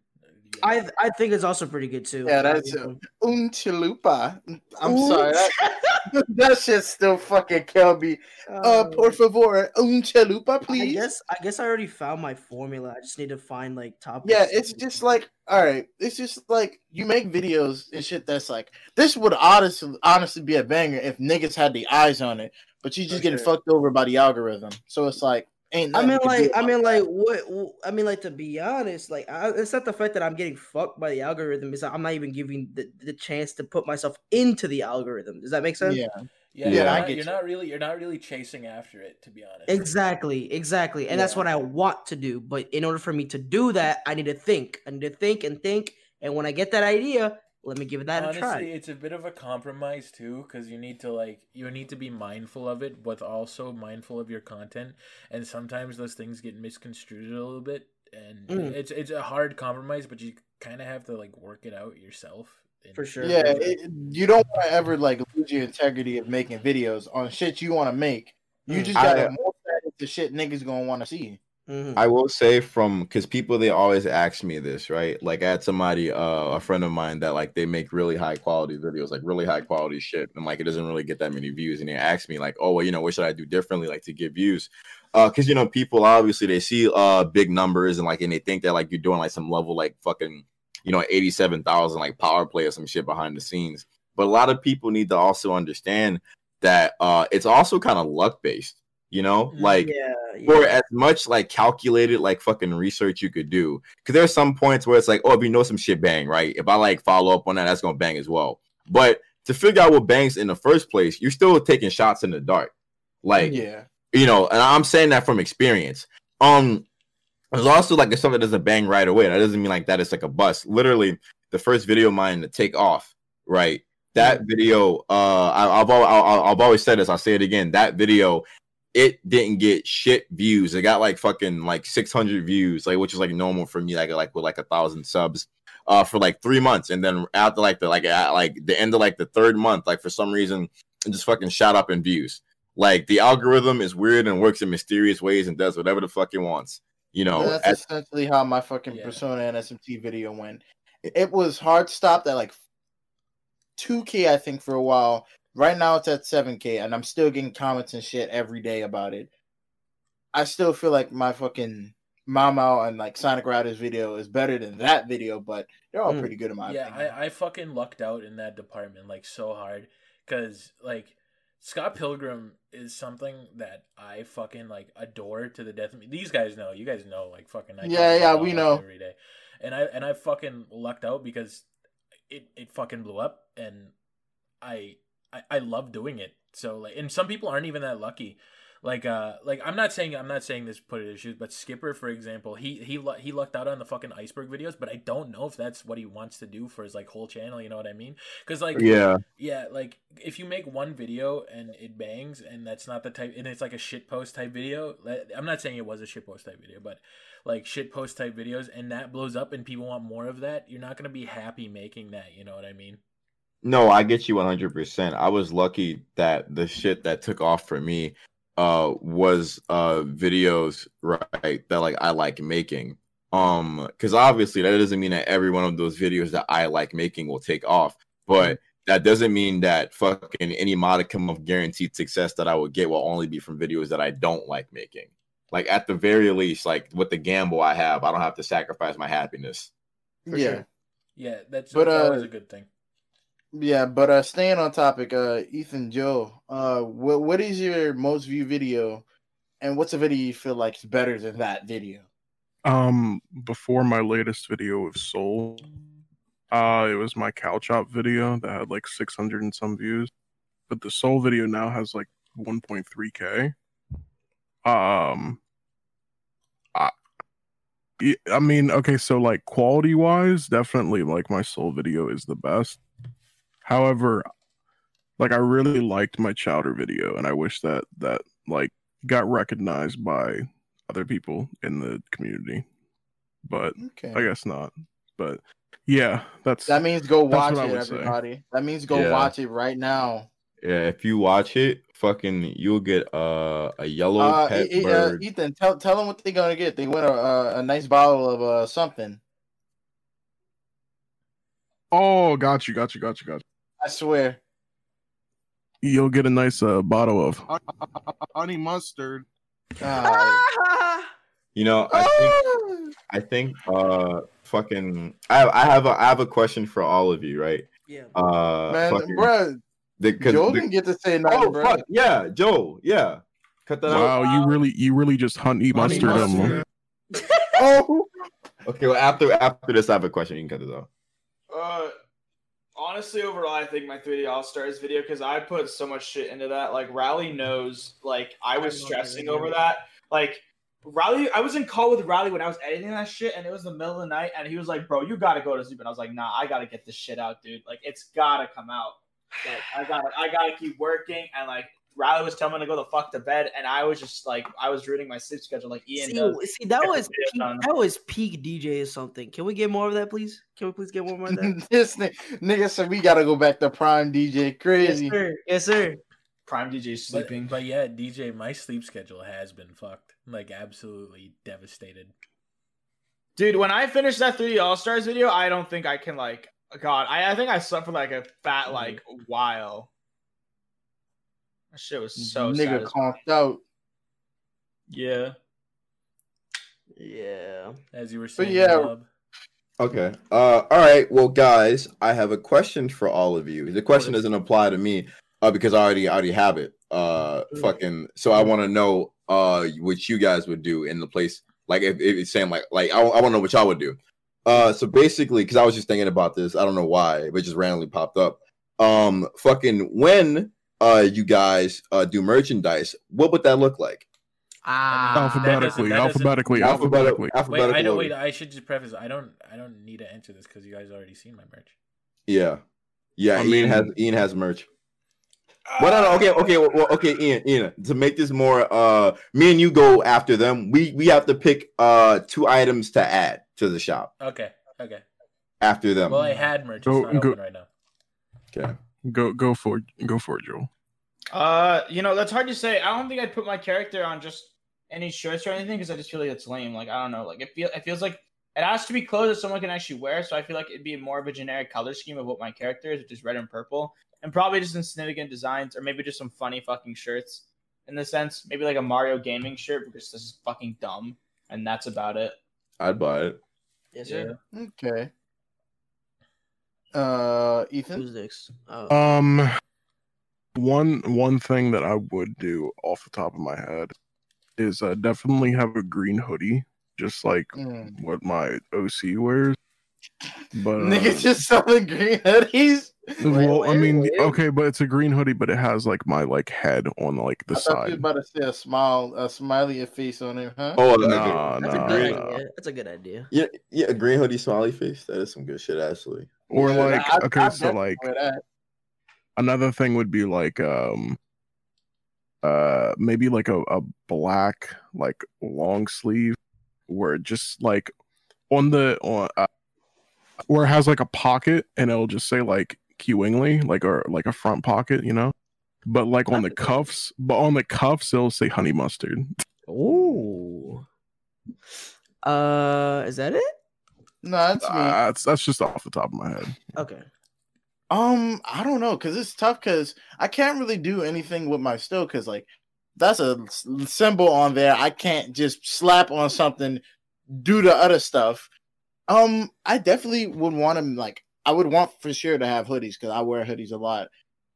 You I I think it's also pretty good too. Yeah, that's uh, un chalupa. I'm sorry, that, that shit still fucking kill me. Uh, por favor, un chalupa, I please. guess I guess I already found my formula. I just need to find like top. Yeah, it's just like all right. It's just like you make videos and shit that's like this would honestly honestly be a banger if niggas had the eyes on it, but you just For getting sure. fucked over by the algorithm. So it's like ain't. I mean, like, I mean, that. like, what? I mean, like, to be honest, like, I, it's not the fact that I'm getting fucked by the algorithm. It's that I'm not even giving the, the chance to put myself into the algorithm. Does that make sense? Yeah, yeah, Yeah, you're, I not, get you're you. not really you're not really chasing after it, to be honest. Exactly, exactly. And that's what I want to do. But in order for me to do that, I need to think. I need to think and think. And when I get that idea, let me give that Honestly, a try. it's a bit of a compromise too, because you need to like you need to be mindful of it, but also mindful of your content. And sometimes those things get misconstrued a little bit, and Mm. it's it's a hard compromise, but you kind of have to like work it out yourself. and- For sure. yeah. It, you don't want to ever like lose your integrity of making videos on shit you want to make. You Mm. just gotta I- mold that into shit niggas gonna want to see. Mhm. I will say from because people they always ask me this, right? Like I had somebody, uh, a friend of mine that like they make really high quality videos, like really high quality shit, and like it doesn't really get that many views. And they ask me like, oh well, you know, what should I do differently, like to get views? Uh, because you know, people obviously they see uh big numbers and like and they think that like you're doing like some level like fucking, you know, eighty seven thousand like power play or some shit behind the scenes. But a lot of people need to also understand that uh it's also kind of luck based, you know, Mm, like yeah, for yeah. as much like calculated like fucking research you could do. Because there's some points where it's like oh if you know some shit bang right? If i like follow up on that that's gonna bang as well. But to figure out what bangs in the first place you're still taking shots in the dark. Like yeah, you know and i'm saying that from experience. Um there's also like if something doesn't bang right away that doesn't mean like that it's like a bust. Literally the first video of mine to take off right? That video uh I, I've, I'll, I've always said this i'll say it again. That video it didn't get shit views it got like fucking like 600 views like which is like normal for me like like with like a thousand subs uh for like three months and then after like the like at like the end of like the third month like for some reason it just fucking shot up in views like the algorithm is weird and works in mysterious ways and does whatever the fuck it wants you know that's as- essentially how my fucking Yeah. persona and SMT video went. It was hard stopped at like 2k, I think, for a while. Right now it's at 7k, and I'm still getting comments and shit every day about it. I still feel like my fucking Mama and like Sonic Riders video is better than that video, but they're all Mm. pretty good in my yeah, opinion. I, I fucking lucked out in that department like so hard because like Scott Pilgrim is something that I fucking like adore to the death. of me. These guys know, you guys know, like fucking. I Yeah, yeah, we know. every day, and I and I fucking lucked out because it it fucking blew up, and I I, I love doing it. So like, and some people aren't even that lucky. Like, uh, like I'm not saying I'm not saying this put it in shoes, but Skipper, for example, he he he lucked out on the fucking iceberg videos, but I don't know if that's what he wants to do for his like whole channel. You know what I mean? Because like, yeah yeah, like if you make one video and it bangs, and that's not the type, and it's like a shit post type video. I'm not saying it was a shit post type video, but like shit post type videos, and that blows up, and people want more of that. You're not gonna be happy making that. You know what I mean? No, I get you 100%. I was lucky that the shit that took off for me uh was uh videos right that like I like making. Um cuz obviously that doesn't mean that every one of those videos that I like making will take off, but that doesn't mean that fucking any modicum of guaranteed success that I would get will only be from videos that I don't like making. like at the very least, like with the gamble I have, I don't have to sacrifice my happiness. For yeah. sure. Yeah, that's, But, that's uh, always a good thing. Yeah, but uh staying on topic, uh Ethan Joe, uh what what is your most viewed video and what's a video you feel like is better than that video? Um, before my latest video of Soul, uh, it was my cow chop video that had like 600 and some views, but the Soul video now has like 1.3k. Um, I, I mean, okay, so like quality wise, definitely like my Soul video is the best. However, like I really liked my Chowder video, and I wish that that like got recognized by other people in the community, but Okay. I guess not. But yeah, that's That means go watch it, would say. everybody. That means go Yeah. watch it right now. Yeah, if you watch it, fucking, you'll get uh, a yellow Uh, pet E- uh, bird. Ethan, tell tell them what they're gonna get. They win a a, a nice bottle of uh something. oh, got you, got you, got you, got I swear. you. You'll get a nice uh, bottle of honey mustard. Uh, You know, I think I think uh, fucking, I I have a I have a question for all of you, right? Yeah. Uh, man, fucking, bro, the, 'cause Joe the- didn't get to say nothing, oh bro. fuck yeah, Joe, yeah, cut that out. Wow, you really, you really just honey Honey mustard them. mustard. Oh, Okay, well after after this, I have a question. You can cut this out. Uh, honestly, overall, I think my 3D All Stars video because I put so much shit into that. Like, Rally knows, like, I was I that stressing over that. Like, Rally, I was in call with Rally when I was editing that shit, and it was the middle of the night, and he was like, "Bro, you gotta go to sleep," and I was like, "Nah, I gotta get this shit out, dude. Like, it's gotta come out. Like, I gotta, I gotta keep working." And like, Riley was telling me to go the fuck to bed, and I was just like, I was ruining my sleep schedule, like Ian See, does. see, that was peak, that was peak DJ or something. Can we get more of that, please? Can we please get one more of that? this ni- nigga said we gotta go back to Prime DJ. yes, Crazy. sir. Yes, sir. Prime DJ sleeping. but yeah, DJ, my sleep schedule has been fucked. Like absolutely devastated. Dude, when I finished that 3D All Stars video, I don't think I can like God, I, I think I slept for like a fat mm-hmm. like while. That shit was so nigga sad. conked out. Yeah. Yeah. As you were saying, yeah. Bob. Okay. Uh, all right. Well, guys, I have a question for all of you. The question doesn't apply to me uh, because I already I already have it. Uh, fucking. So I want to know uh what you guys would do in the place. Like if, if it's saying like like I, I want to know what y'all would do. Uh, so basically, because I was just thinking about this, I don't know why, but it just randomly popped up. Um, fucking when uh you guys uh do merchandise, what would that look like? Ah. alphabetically, that doesn't- alphabetically, Alphabetical, alphabetically. Wait, I don't. Wait, I should just preface. I don't. I don't need to answer this because you guys already seen my merch. Yeah, yeah. I Ian mean- has Ian has merch. Well, no, no, okay, okay, well, well, okay, Ian, Ian. To make this more, uh, me and you go after them. We we have to pick uh two items to add to the shop Okay. Okay. after them. Well, I had merch. It's Go- not go- open right now. okay. Go, go for, it. go for it, Joel. Uh, you know, that's hard to say. I don't think I'd put my character on just any shirts or anything because I just feel like it's lame. Like I don't know. Like it feel it feels like it has to be clothes that someone can actually wear. So I feel like it'd be more of a generic color scheme of what my character is, which is red and purple, and probably just insignificant designs or maybe just some funny fucking shirts. In the sense, maybe like a Mario gaming shirt because this is fucking dumb, and that's about it. I'd buy it. Yes, sir. Okay. Uh, Ethan. Who's next? Uh, Um, one one thing that I would do off the top of my head is uh, definitely have a green hoodie, just like Mm. what my OC wears. But uh, Niggas just selling green hoodies. Well, I mean, wait. okay, but it's a green hoodie, but it has like my like head on like the I thought you side. about to say a smile, a smiley face on it, huh? Oh, Nah, that's a nah, good nah. idea. That's a good idea. yeah, yeah. A green hoodie, smiley face. That is some good shit, actually. Or Yeah, like, I- okay, I so like another thing would be like um uh maybe like a, a black like long sleeve where just like on the on uh, where it has like a pocket and it'll just say like Kiwingly, like or like a front pocket, you know. But like on the cuffs, but on the cuffs it'll say honey mustard. Oh. Uh, is that it? No, that's me. Uh, that's that's just off the top of my head. Okay. Um, I don't know, cause it's tough, cause I can't really do anything with my still, cause like that's a symbol on there. I can't just slap on something do the other stuff. Um, I definitely would want to like. I would want for sure to have hoodies because I wear hoodies a lot.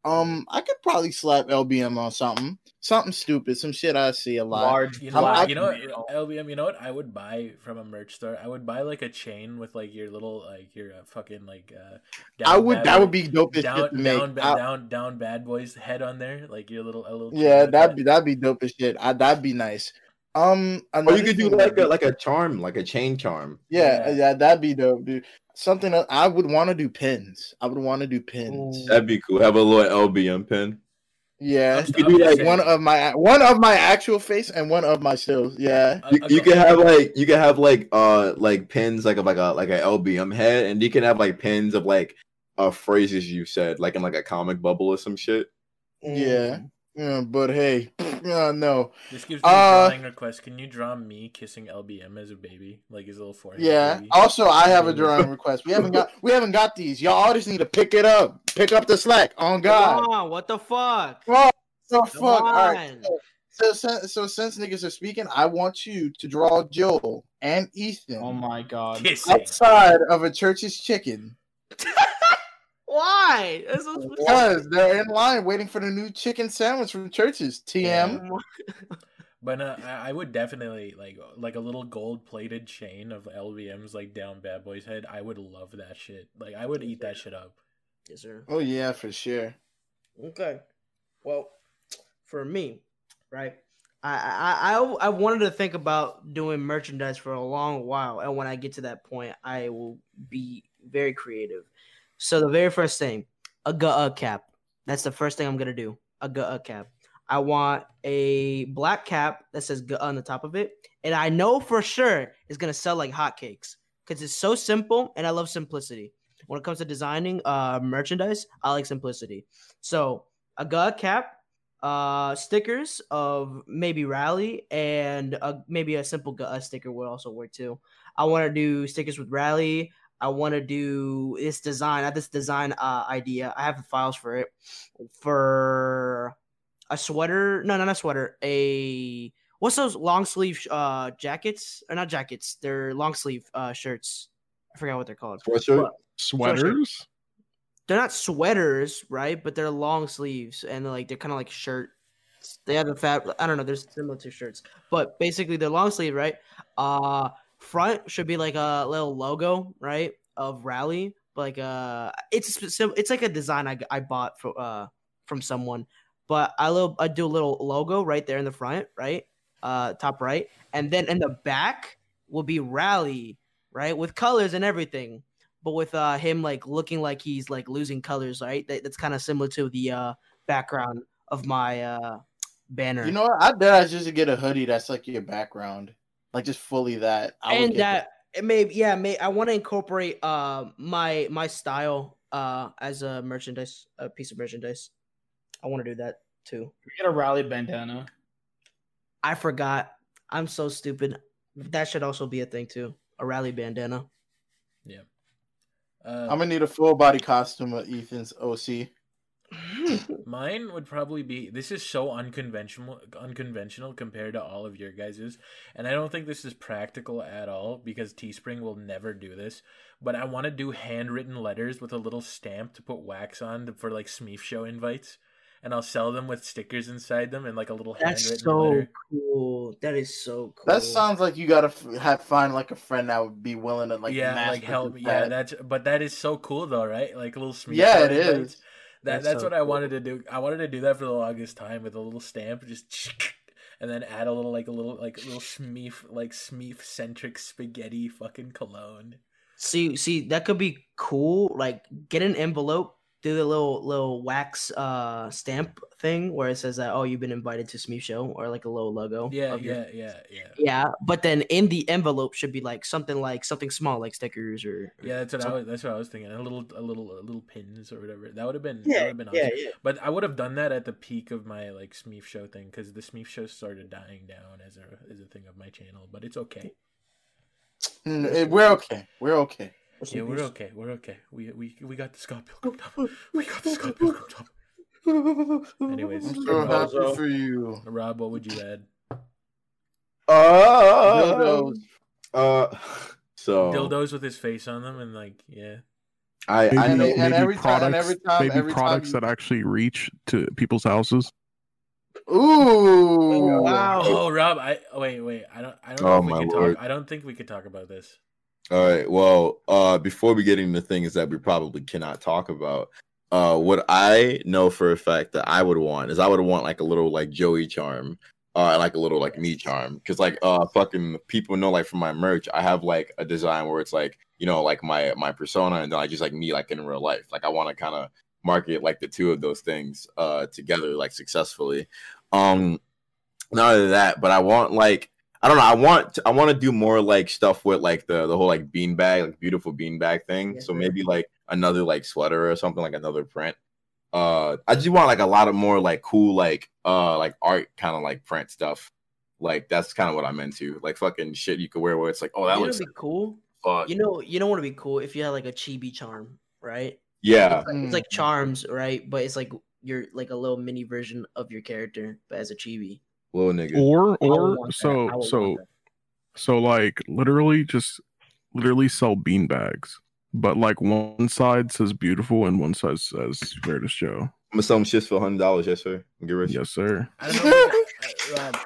Um, I could probably slap LBM on something, something stupid, some shit I see a lot. Large You know, I'm- you know, what, LBM. You know what I would buy from a merch store? I would buy like a chain with like your little, like your uh, fucking like. uh I would. bad That boy- would be dope as shit down, make. down, ba- I- down, down, bad boys head on there, like your little, a little. yeah, that'd be that'd be dope as shit. I, that'd be nice. Um, Or you could do like a like a charm, like a chain charm. yeah, Yeah. yeah, that'd be dope, dude. Something that I would want to do pins. I would want to do pins. Ooh. That'd be cool. Have a little LBM pin. Yeah, you could do like one of my one of my actual face and one of my stills. Yeah, You, a you co- can have like you can have like uh like pins like of like a like a LBM head, and you can have like pins of like uh phrases you said like in like a comic bubble or some shit. yeah, yeah. But hey, uh, no, This gives me Uh, a drawing request. Can you draw me kissing LBM as a baby, like his little forehead? yeah. baby? Also, I have a drawing request. We haven't got we haven't got these. Y'all all just need to pick it up. Pick up the slack. On God. Come on, what the fuck? So Come fuck. All right. So, so, so since niggas are speaking, I want you to draw Joel and Ethan Oh my god. Kissing. outside of a church's chicken Why? That's so because they're in line waiting for the new chicken sandwich from churches. TM. But uh, I, I would definitely like like a little gold plated chain of LBM's like down Bad Boy's head. I would love that shit. Like I would eat that shit up. Yes, sir. Oh yeah, for sure. Okay. Well, for me, right? I, I I I wanted to think about doing merchandise for a long while, and when I get to that point, I will be very creative. So the very first thing, a GA cap. That's the first thing I'm gonna do. A GA cap. I want a black cap that says GA on the top of it, and I know for sure it's gonna sell like hotcakes because it's so simple, and I love simplicity. When it comes to designing uh merchandise, I like simplicity. So a GA cap, uh, stickers of maybe Rally, and maybe a simple GA sticker would also work too. I want to do stickers with Rally. I want to do this design. I have this design uh, idea. I have the files for it. For a sweater, no, not a sweater. A what's those long sleeve uh jackets or not jackets? They're long sleeve uh shirts. I forgot what they're called. Sweatshirt. Sweaters? they're not sweaters, right? But they're long sleeves and they're like they're kind of like shirt. They have the fat. I don't know. They're similar to shirts, but basically they're long sleeve, right? Uh, front should be like a little logo, right, of Rally. But like uh, it's a it's like a design I, I bought for uh from someone. But I little I do a little logo right there in the front, right, uh, top right, and then in the back will be Rally, right, with colors and everything but with uh him like looking like he's like losing colors, right? That, that's kind of similar to the uh background of my uh banner. You know? I bet I just get a hoodie that's like your background, like just fully that. I and get that it may yeah, may I want to incorporate uh my my style uh as a merchandise a piece of merchandise. I want to do that too. Get a rally bandana. I forgot. I'm so stupid. That should also be a thing too. A rally bandana. Uh, I'm gonna need a full body costume of Ethan's OC. Mine would probably be. This is so unconventional, unconventional compared to all of your guys's, and I don't think this is practical at all because Teespring will never do this. But I want to do handwritten letters with a little stamp to put wax on to, for like Smeef show invites, and I'll sell them with stickers inside them and like a little That's handwritten so letter. cool. That is so cool. That sounds like you gotta f- have find like a friend that would be willing to like yeah, like help. do Yeah, that. that's but that is so cool though, right? Like a little Smeef. yeah, show it invites. is. That That's that's, so what I wanted to do. I wanted to do that for the longest time with a little stamp, just and then add a little like a little like a little Smeef like Smeef centric spaghetti fucking cologne. See, see, that could be cool. Like, get an envelope, do the little little wax uh stamp thing where it says that oh you've been invited to Smeef Show or like a little logo. Yeah, of your- yeah, yeah, yeah. yeah. But then in the envelope should be like something like something small like stickers or. or Yeah, that's what I was. That's what I was thinking. A little, a little, a little pins or whatever. That would have been. that Yeah, would have been awesome. yeah, yeah. But I would have done that at the peak of my like Smeef show thing because the Smeef show started dying down as a as a thing of my channel. But it's okay. Mm, eh, We're okay. We're okay. Rest Yeah, we're peace. okay. We're okay. We we we got the Scott Pilgrim top. We got the Scott Pilgrim top. Anyways, I'm so happy Bozo. for you. Rob, what would you add? Uh, Dildos. uh, so Dildos with his face on them, and like, yeah. I, I And- know and every time- and every time- maybe every time products you- that actually reach to people's houses. Ooh. Wow. Oh, Rob, I oh, wait, wait. I don't. I don't know Oh, if we can lord. talk. I don't think we could talk about this. All right. Well, uh, before we get into things that we probably cannot talk about, uh, what I know for a fact that I would want is I would want like a little like Joey charm, uh, like a little like me charm, because like uh, fucking people know like from my merch, I have like a design where it's like you know like my my persona and then I just like me like in real life. Like I want to kind of market like the two of those things uh together like successfully. Um, not only that, but I want like I don't know. I want to, I want to do more like stuff with like the the whole like beanbag, like beautiful beanbag thing. Yes, so maybe like another like sweater or something like another print. Uh, I just want like a lot of more like cool like uh like art kind of like print stuff. Like that's kind of what I'm into. Like fucking shit you could wear where it's like, oh that you looks what'd be cool? fuck. You know, you don't want to be cool if you had like a chibi charm, right? yeah, It's like, it's like charms, right? But it's like you're like a little mini version of your character, but as a chibi. Little nigga. Or or want that. I so so so like literally just literally sell bean bags. But like one side says beautiful and one side says where to show. I'm gonna sell them shits for hundred dollars. Yes, sir. Get rich. Yes, sir. I don't know. uh, Rob,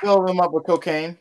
Fill them up with cocaine.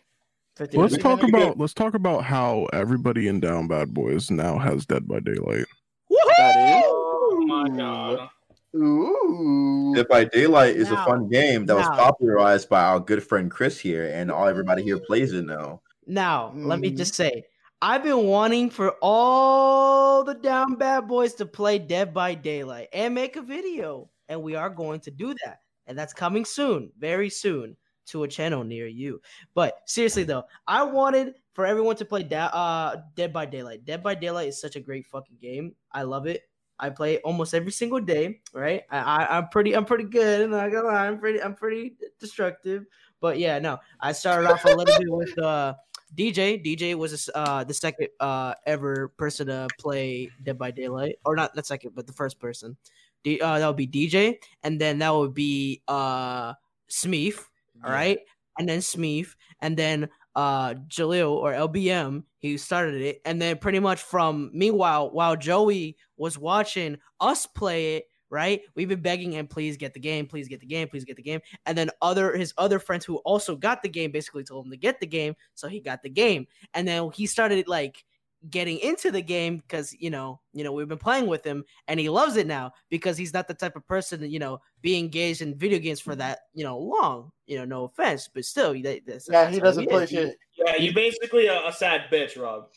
Let's talk wait, wait. about let's talk about how everybody in Down Bad Boys now has Dead by Daylight. That is. Oh my god. Ooh. Dead by Daylight is Now- a fun game that was popularized by our good friend Chris here, and all everybody here plays it now. Now, let me Mhm. just say, I've been wanting for all the down bad boys to play Dead by Daylight and make a video, and we are going to do that, and that's coming soon, very soon, to a channel near you. But seriously though, I wanted for everyone to play da- uh, Dead by Daylight. Dead by Daylight is such a great fucking game. I love it. I play almost every single day, right? I, I I'm pretty I'm pretty good. I'm not gonna lie, I'm pretty I'm pretty destructive. But yeah, no, I started off a little bit with uh DJ. DJ was uh the second uh ever person to play Dead by Daylight, or not the second, but the first person. D- uh, that would be DJ, and then that would be uh Smeef, all right, and then Smeef, and then uh Jalil or LBM. He started it, and then pretty much from meanwhile, while Joey was watching us play it. Right, we've been begging him, please get the game, please get the game, please get the game. And then other his other friends who also got the game basically told him to get the game, so he got the game. And then he started like getting into the game because you know, you know, we've been playing with him and he loves it now because he's not the type of person to, you know, be engaged in video games for that, you know, long. You know, no offense, but still, that, that's, Yeah, that's he doesn't play shit. Yeah, you basically a, a sad bitch, Rob.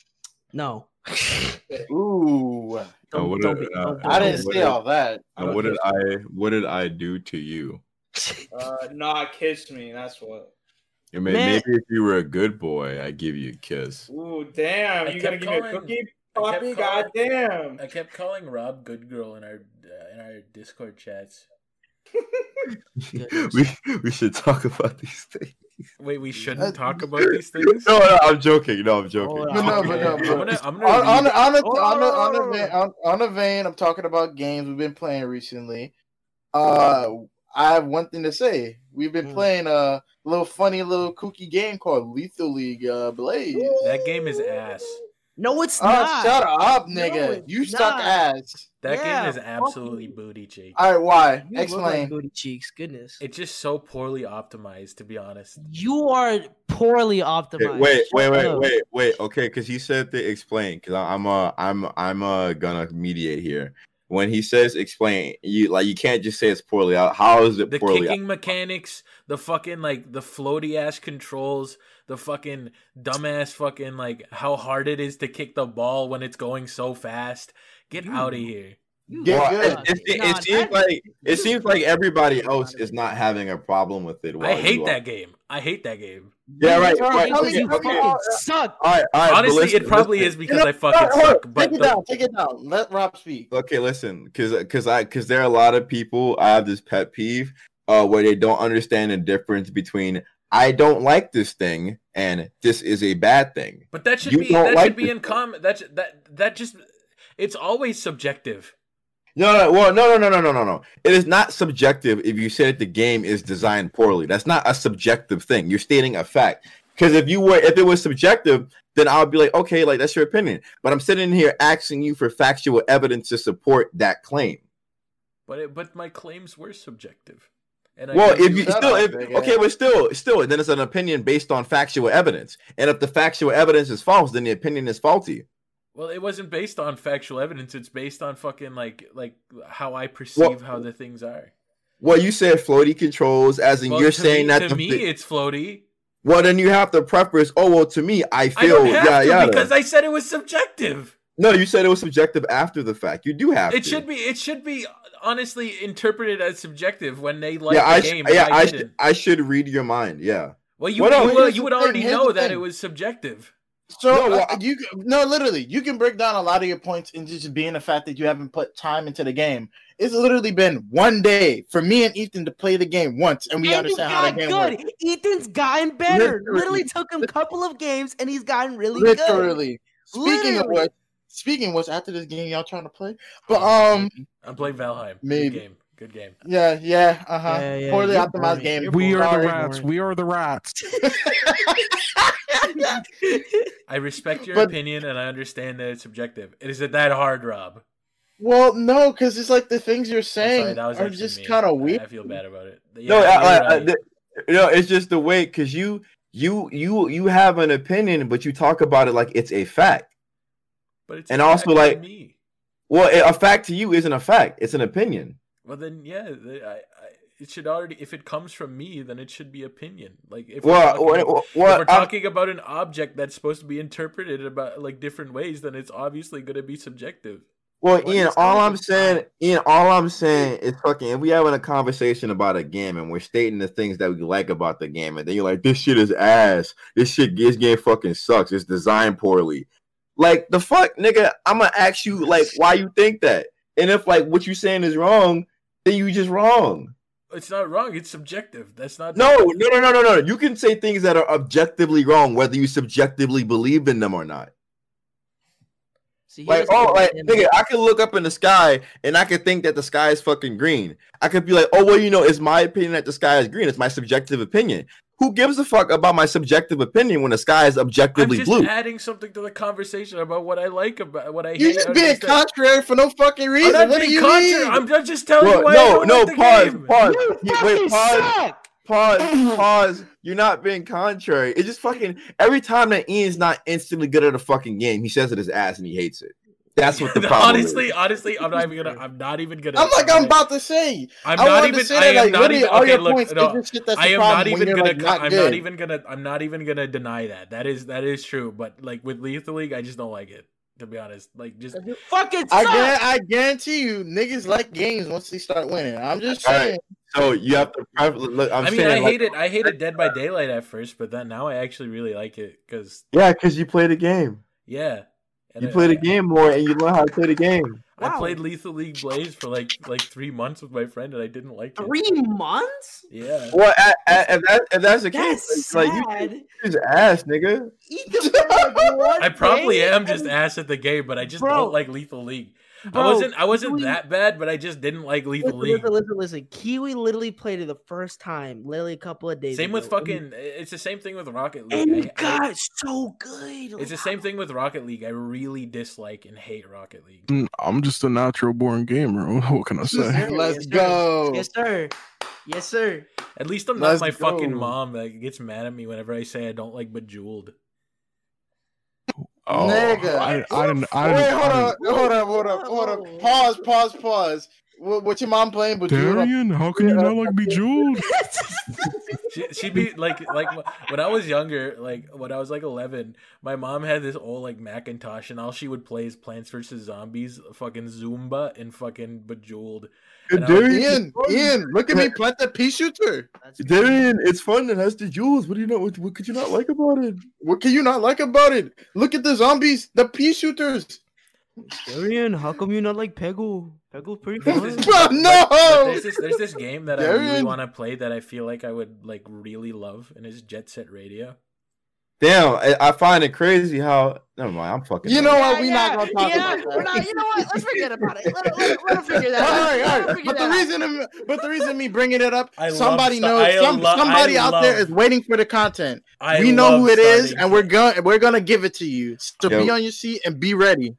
No. Ooh. Uh, what don't did- be- uh, I didn't what say did- all that. And what did I what did I do to you? Uh, not kiss me. That's what. I mean, maybe if you were a good boy, I'd give you a kiss. Ooh, damn! I You gonna kept give me a calling- cookie, Poppy? calling- God damn! I kept calling Rob good girl in our uh, in our Discord chats. We we should talk about these things. Wait, we shouldn't talk about these things. No, no, I'm joking. No, I'm joking. Hold No, no, on. but Okay, no, I'm but gonna, I'm gonna on, on, on, a, Oh, on, a, on, no, a vein, on, on a vein, I'm talking about games we've been playing recently. Uh, I have one thing to say. We've been Mm. playing a little funny little kooky game called Lethal League uh, Blaze. that game is ass. No, it's Oh, not. shut up, nigga! it's you suck not. ass. That Yeah, game is absolutely booty cheek. All right, why? You look like Explain. booty cheeks. Goodness. It's just so poorly optimized, to be honest. You are poorly Okay, optimized. wait, wait, wait, wait, wait. Okay, because you said to explain. Because I'm uh, I'm I'm a gonna mediate here. When he says explain, you like you can't just say it's poorly out. How is it The poorly? kicking mechanics, the fucking like the floaty ass controls, the fucking dumbass fucking like how hard it is to kick the ball when it's going so fast. Get out of here. You Well, it, it, it, it seems like it seems like everybody else is not having a problem with it. I hate that game. I hate that game. Yeah, right. Right, tell okay, you okay. fucking suck. All right, all right. Honestly, listen, it probably listen. is because You know, I fucking hold suck. Take But it the, down. Take it down. Let Rob speak. Okay, listen, because because I because there are a lot of people. I have this pet peeve uh, where they don't understand the difference between I don't like this thing and this is a bad thing. but that should You be that like should be in common. That that that just it's always subjective. No, no, well, no, no, no, no, no, no, no. It is not subjective if you say that the game is designed poorly. That's not a subjective thing. You're stating a fact. Because if you were, if it was subjective, then I would be like, okay, like that's your opinion. But I'm sitting here asking you for factual evidence to support that claim. But it, but my claims were subjective. And I Well, if you still, if, okay, but still, still, then it's an opinion based on factual evidence. And if the factual evidence is false, then the opinion is faulty. Well, it wasn't based on factual evidence. It's based on fucking like like how I perceive how the things are. Well, you said floaty controls, as in Well, you're saying me, that to the, me it's floaty. well, then you have to preface. Oh well, to me, I I feel yeah, yeah. because I said it was subjective. No, you said it was subjective after the fact. You do have It to. should be it should be honestly interpreted as subjective when they like yeah, I the sh- game. yeah, I, I, should I should read your mind. Yeah. well, you you, Here's you would already know that it was subjective. So No, well, uh, you no, literally, you can break down a lot of your points in just being the fact that you haven't put time into the game. It's literally been one day for me and Ethan to play the game once, and we and understand how the got game good. works. Ethan's gotten better. Literally. Literally took him a couple of games and he's gotten really good. Literally. Speaking of Literally. which, speaking of which, after this game, y'all trying to play, but um, I'm playing Valheim. Maybe. Game. Good game. yeah, yeah, uh huh, Yeah, yeah, poorly optimized boring. game. You're We are the rats. We are the rats. I respect your But- opinion and I understand that it's subjective. Is it that hard, Rob? Well, no, because it's like the things you're saying sorry, that was are just kind of I- weird. I feel bad about it. Yeah, no, I, I, I, right. th- no, it's just the way because you you you you have an opinion, but you talk about it like it's a fact. but it's and a also, fact like- me. Well, a a fact to you isn't a fact; it's an opinion. Well, then, yeah, the- I, I, it should already. If it comes from me, then it should be opinion. Like if we're, talking, well, if we're um, talking about an object that's supposed to be interpreted about like different ways, then it's obviously going to be subjective. Well, Ian, all I'm saying, Ian, all I'm saying is fucking. If we having a conversation about a game and we're stating the things that we like about the game, and then you're like, "This shit is ass. This shit, this game fucking sucks. It's designed poorly." Like the fuck, nigga. I'm gonna ask you like why you think that, and if like what you're saying is wrong, then you just wrong. It's not wrong. It's subjective. That's not No, no, no, no, no, no. You can say things that are objectively wrong, whether you subjectively believe in them or not. See, Like, oh, like, nigga, I could look up in the sky and I could think that the sky is fucking green. I could be like, oh, well, you know, it's my opinion that the sky is green. It's my subjective opinion. Who gives a fuck about my subjective opinion when the sky is objectively I'm objectively just blue? adding something to the conversation about what I like about what I You hate. just being contrary for no fucking I'm reason. not What do being you contrary. mean? I'm just- just telling Well, you why I no, don't no, like the pause, game. pause. You You- fucking wait, pause, suck. pause, pause. You're not being contrary. It's just fucking every time that Ian's not instantly good at a fucking game, he says it is ass and he hates it. That's what the problem honestly, is. honestly, honestly, I'm not even gonna. I'm not even gonna. I'm like I'm about to say. I'm I not even. to say I am like, not literally even. all Okay, your look. points, no, it's just shit that's the I am not even gonna. like, not I'm good. not even gonna. I'm not even gonna deny that. That is that is true. But like with Lethal League, I just don't like it. To be honest, like just fucking I, suck. I guarantee you, niggas like games once they start winning. I'm just All right. saying. So you have to. pref- Look, I'm i mean, saying, I like- hated I hated Dead by Daylight at first, but then now I actually really like it because Yeah, because you play the game. yeah, And You I- play the game more, and you learn how to play the game. I played Lethal League Blaze for like like three months with my friend, and I didn't like it. Three months? Yeah, Well, a- a- if that if that's the case, That's like you sad. just ass, nigga. Ethan played, I probably am just ass at the game, but I just Bro. don't like Lethal League. I wasn't I wasn't Kiwi- that bad, but I just didn't like Lethal Listen, League. listen, listen, listen. Kiwi literally played it the first time, literally a couple of days. Same with ago, and- fucking. It's the same thing with Rocket League. And I- it I- got so good. it's the same thing with Rocket League. I really dislike and hate Rocket League. Mm, I'm just a natural born gamer. What can I say? sir. Let's Yes, sir. go. Yes, sir. Yes, sir. At least I'm not Let's my fucking mom that gets mad at me whenever I say I don't like Bejeweled. Oh, Nigga. I, I didn't. I Wait, didn't. hold I up, hold up, hold up, hold Whoa. up. Pause, pause, pause. What, what your mom playing? But didn't you Darian, how can you not like Bejeweled? She she'd be like like when I was younger, like when I was like eleven, my mom had this old like Macintosh, and all she would play is Plants vs Zombies, fucking Zuma, and fucking Bejeweled. And I was- Ian, Ian, look at me plant the pea shooter. Darian, it's fun. It has the jewels. What do you know? What, what could you not like about it? What can you not like about it? Look at the zombies, the pea shooters. Darian, how come you not like Peggle? Peggle's pretty fun. Bro, no! but there's this there's this game that I really want to play that I feel like I would like really love, and it's Jet Set Radio. Damn, I, I find it crazy how. Never mind, I'm fucking. You know done. what? We're not gonna talk yeah, about we're that. not, you know what? Let's forget about it. Let, let, let him figure that all out. right, Let all him right. figure But the out. reason, but the reason me bringing it up, I somebody sta- knows, some, lo- somebody I out there love- is waiting for the content. I we know who it is, and we're gonna going, we're gonna give it to you. So Yo. be on your seat and be ready.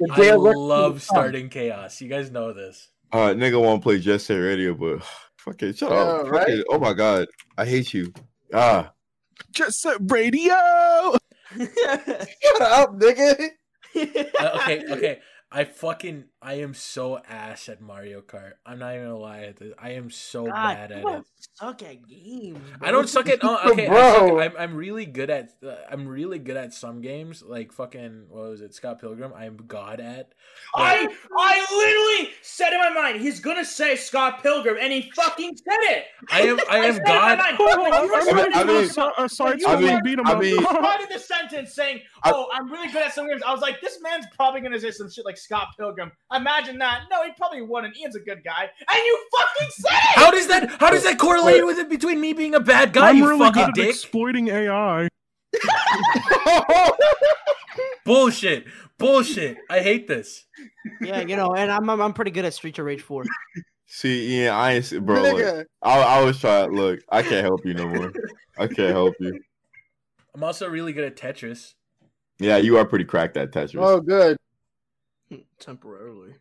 The I day of reckoning love starting chaos. You guys know this. Uh, nigga want to play Jet Set Radio, but fuck it, shut up. Right? it. Oh my god, I hate you. Ah, Just set radio. Shut up, nigga. Uh, okay, okay. I fucking I am so ass at Mario Kart. I'm not even gonna lie. I am so God, bad you at don't it. suck at games. I don't suck at. Oh, okay, I suck, Bro. I'm I'm really good at. Uh, I'm really good at some games like fucking what was it? Scott Pilgrim. I'm god at. but- I I literally said in my mind he's gonna say Scott Pilgrim, and he fucking said it. I am I am said it in my god. mind. Hold on, When you were I'm starting I mean- talk about- aside when you I mean- being I mean- started the sentence saying, I- "Oh, I'm really good at some games." I was like, "This man's probably gonna say some shit like Scott Pilgrim." Imagine that. No, he probably wouldn't. Ian's a good guy, and you fucking said it. How does that? How does that correlate with it between me being a bad guy? I'm you really fucking good at dick. exploiting AI. Bullshit. Bullshit. I hate this. Yeah, you know, and I'm I'm, I'm pretty good at Street of Rage 4. see, Ian, I ain't see- bro. Look, I, I was trying. Look, I can't help you no more. I can't help you. I'm also really good at Tetris. Yeah, you are pretty cracked at Tetris. Oh, good. Temporarily.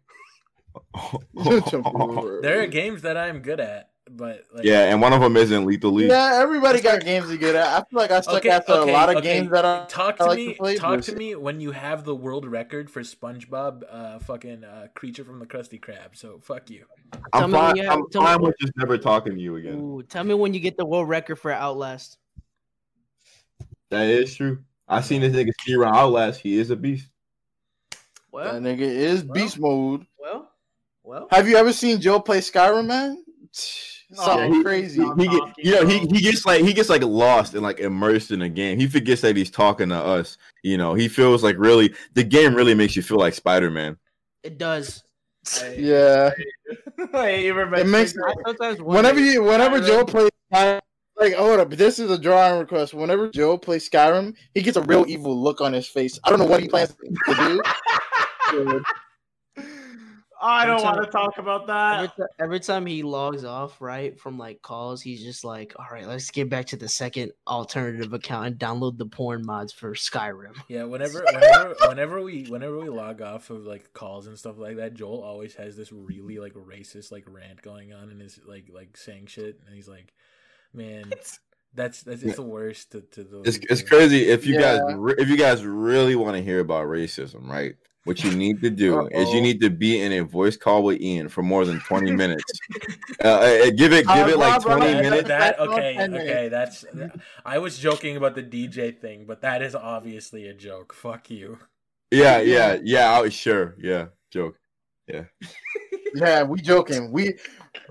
There are games that I'm good at, but like, yeah, and one of them isn't Lethal League. Yeah, everybody got games to get at. I feel like I suck after a lot of games that I talk I to like me. to play talk this. to me when you have the world record for SpongeBob, uh, fucking uh, creature from the Krusty Krab. So fuck you. I'm Tell me when fine. you have- I'm tell me fine with just never talking to you again. Ooh, tell me when you get the world record for Outlast. That is true. I seen this nigga speed around Outlast. He is a beast. That nigga is Well. beast mode. well, well. Have you ever seen Joe play Skyrim, man? Something he- crazy. He get, you know, he, he gets like he gets like lost and like immersed in the game. He forgets that he's talking to us. You know, he feels like really the game really makes you feel like Spider Man. It does. Yeah. Hey, everybody. It makes I sometimes whenever you whenever Joe plays Skyrim, like hold up, this is a drawing request. Whenever Joe plays Skyrim, he gets a real evil look on his face. I don't know what he plans to do. I don't want to talk about Every, that. every time he logs off, right, from like calls, he's just like, all right, let's get back to the second alternative account and download the porn mods for Skyrim. Yeah, whenever whenever whenever we whenever we log off of like calls and stuff like that, Joel always has this really like racist like rant going on and is like like saying shit and he's like, Man, that's that's it's the worst to, to the It's it's crazy if you guys Yeah. re- if you guys really want to hear about racism, right? What you need to do is you need to be in a voice call with Ian for more than twenty minutes. Uh, uh, give it give it like Uh, twenty Rob, minutes. that okay, okay, that's I was joking about the DJ thing, but that is obviously a joke. Fuck you. Yeah, yeah, yeah. I was sure. Yeah, joke. Yeah, yeah, we joking. We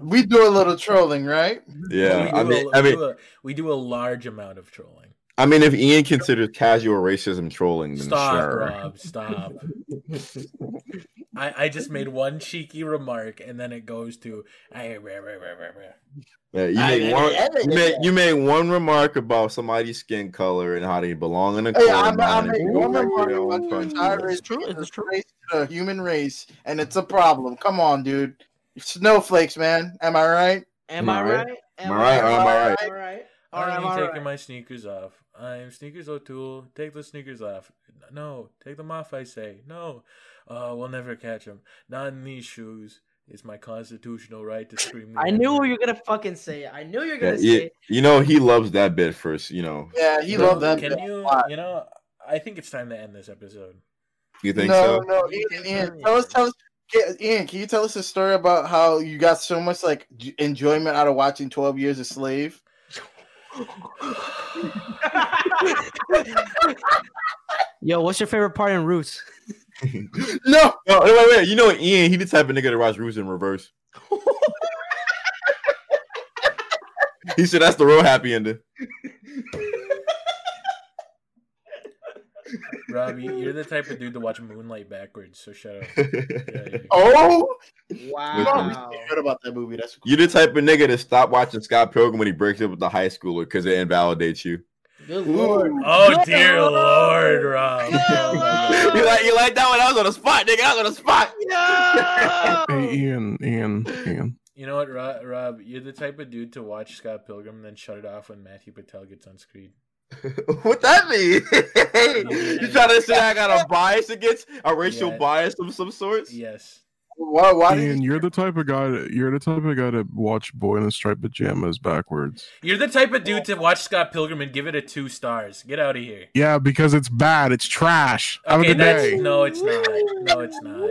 we do a little trolling, right? Yeah, I mean, a, I we mean, do a, we do a large amount of trolling. I mean, if Ian considers casual racism trolling, then Stop, sure. Rob. Stop. I, I just made one cheeky remark and then it goes to Yeah, you I- made I- one. I- You made you made one remark about somebody's skin color and how they belong in a Hey, corner. I'm, I'm and making go one back to remark their own about the country. entire It's true, it's race, true. race to the human race, and it's a problem. Come on, dude. Snowflakes, man. Am I right? Am Am I I right? right? Am I right or am I right? All right. Or I'm am I taking right? my sneakers off. I'm sneakers O'Toole. Take the sneakers off. No, take them off. I say no. Uh, we'll never catch them. Not in these shoes. It's my constitutional right to scream. I knew you were gonna fucking say it. I knew you were gonna yeah, say it. you know he loves that bit first. You know, Yeah, he Bro, loved that. Can bit you? You know, I think it's time to end this episode. you think no, so? no, Ian, Ian, tell us, tell us, Ian, can you tell us a story about how you got so much like enjoyment out of watching Twelve Years a Slave? Yo, what's your favorite part in Roots? No, No, wait, wait. You know Ian? He the type of nigga to watch Roots in reverse. he said that's the real happy ending. Robbie, you're the type of dude to watch Moonlight backwards. So shut up. Yeah, oh, Wow. I heard about that movie. That's you're the type of nigga to stop watching Scott Pilgrim when he breaks up with the high schooler because it invalidates you. Good lord. Oh dear lord, Rob. you like you like that one? I was on the spot, nigga. I was on the spot. Hey, Ian, Ian, Ian. You know what, Rob, Rob? You're the type of dude to watch Scott Pilgrim and then shut it off when Matthew Patel gets on screen. what that mean? you trying to say I got a bias against a racial Yeah. bias of some sorts? Yes. Why? Why Ian, you? you're the type of guy. To, you're the type of guy to watch Boy in the Striped Pajamas backwards. You're the type of dude to watch Scott Pilgrim and give it a two stars. Get out of here. Yeah, because it's bad. It's trash. Have a good that's day. no, it's not. No, it's not.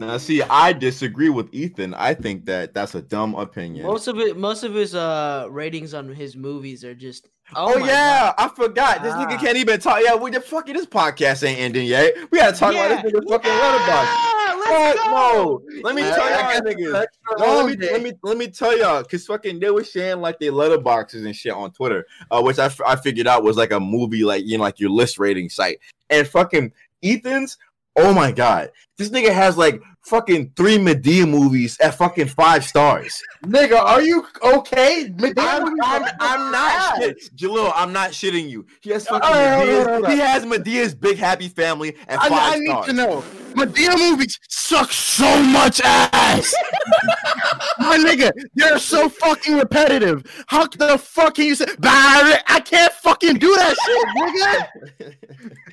Now, see, I disagree with Ethan. I think that that's a dumb opinion. Most of it, most of his uh ratings on his movies are just. Oh, my yeah, I forgot. This Ah. nigga can't even talk. Yeah, we the fucking this podcast ain't ending yet. We gotta talk Yeah, about this nigga fucking Letterboxd. Yeah, let's Fuck go. no. Let me I- tell y'all got niggas. No, let me, let me let me tell y'all, cause fucking they were sharing like their letterboxes and shit on Twitter, uh, which I, f- I figured out was like a movie, like you know, like your list rating site. And fucking Ethan's, oh my god, this nigga has like fucking three Madea movies at fucking five stars. Nigga, are you okay? Madea I'm, I'm, I'm not shit, Jalil. I'm not shitting you. He has fucking right, right, Madea's, all right. he has Madea's Big Happy Family at I, five I need stars. to know. Madea movies suck so much ass. My nigga, they're so fucking repetitive. How the fuck can you say Barrett? I can't fucking do that shit, nigga.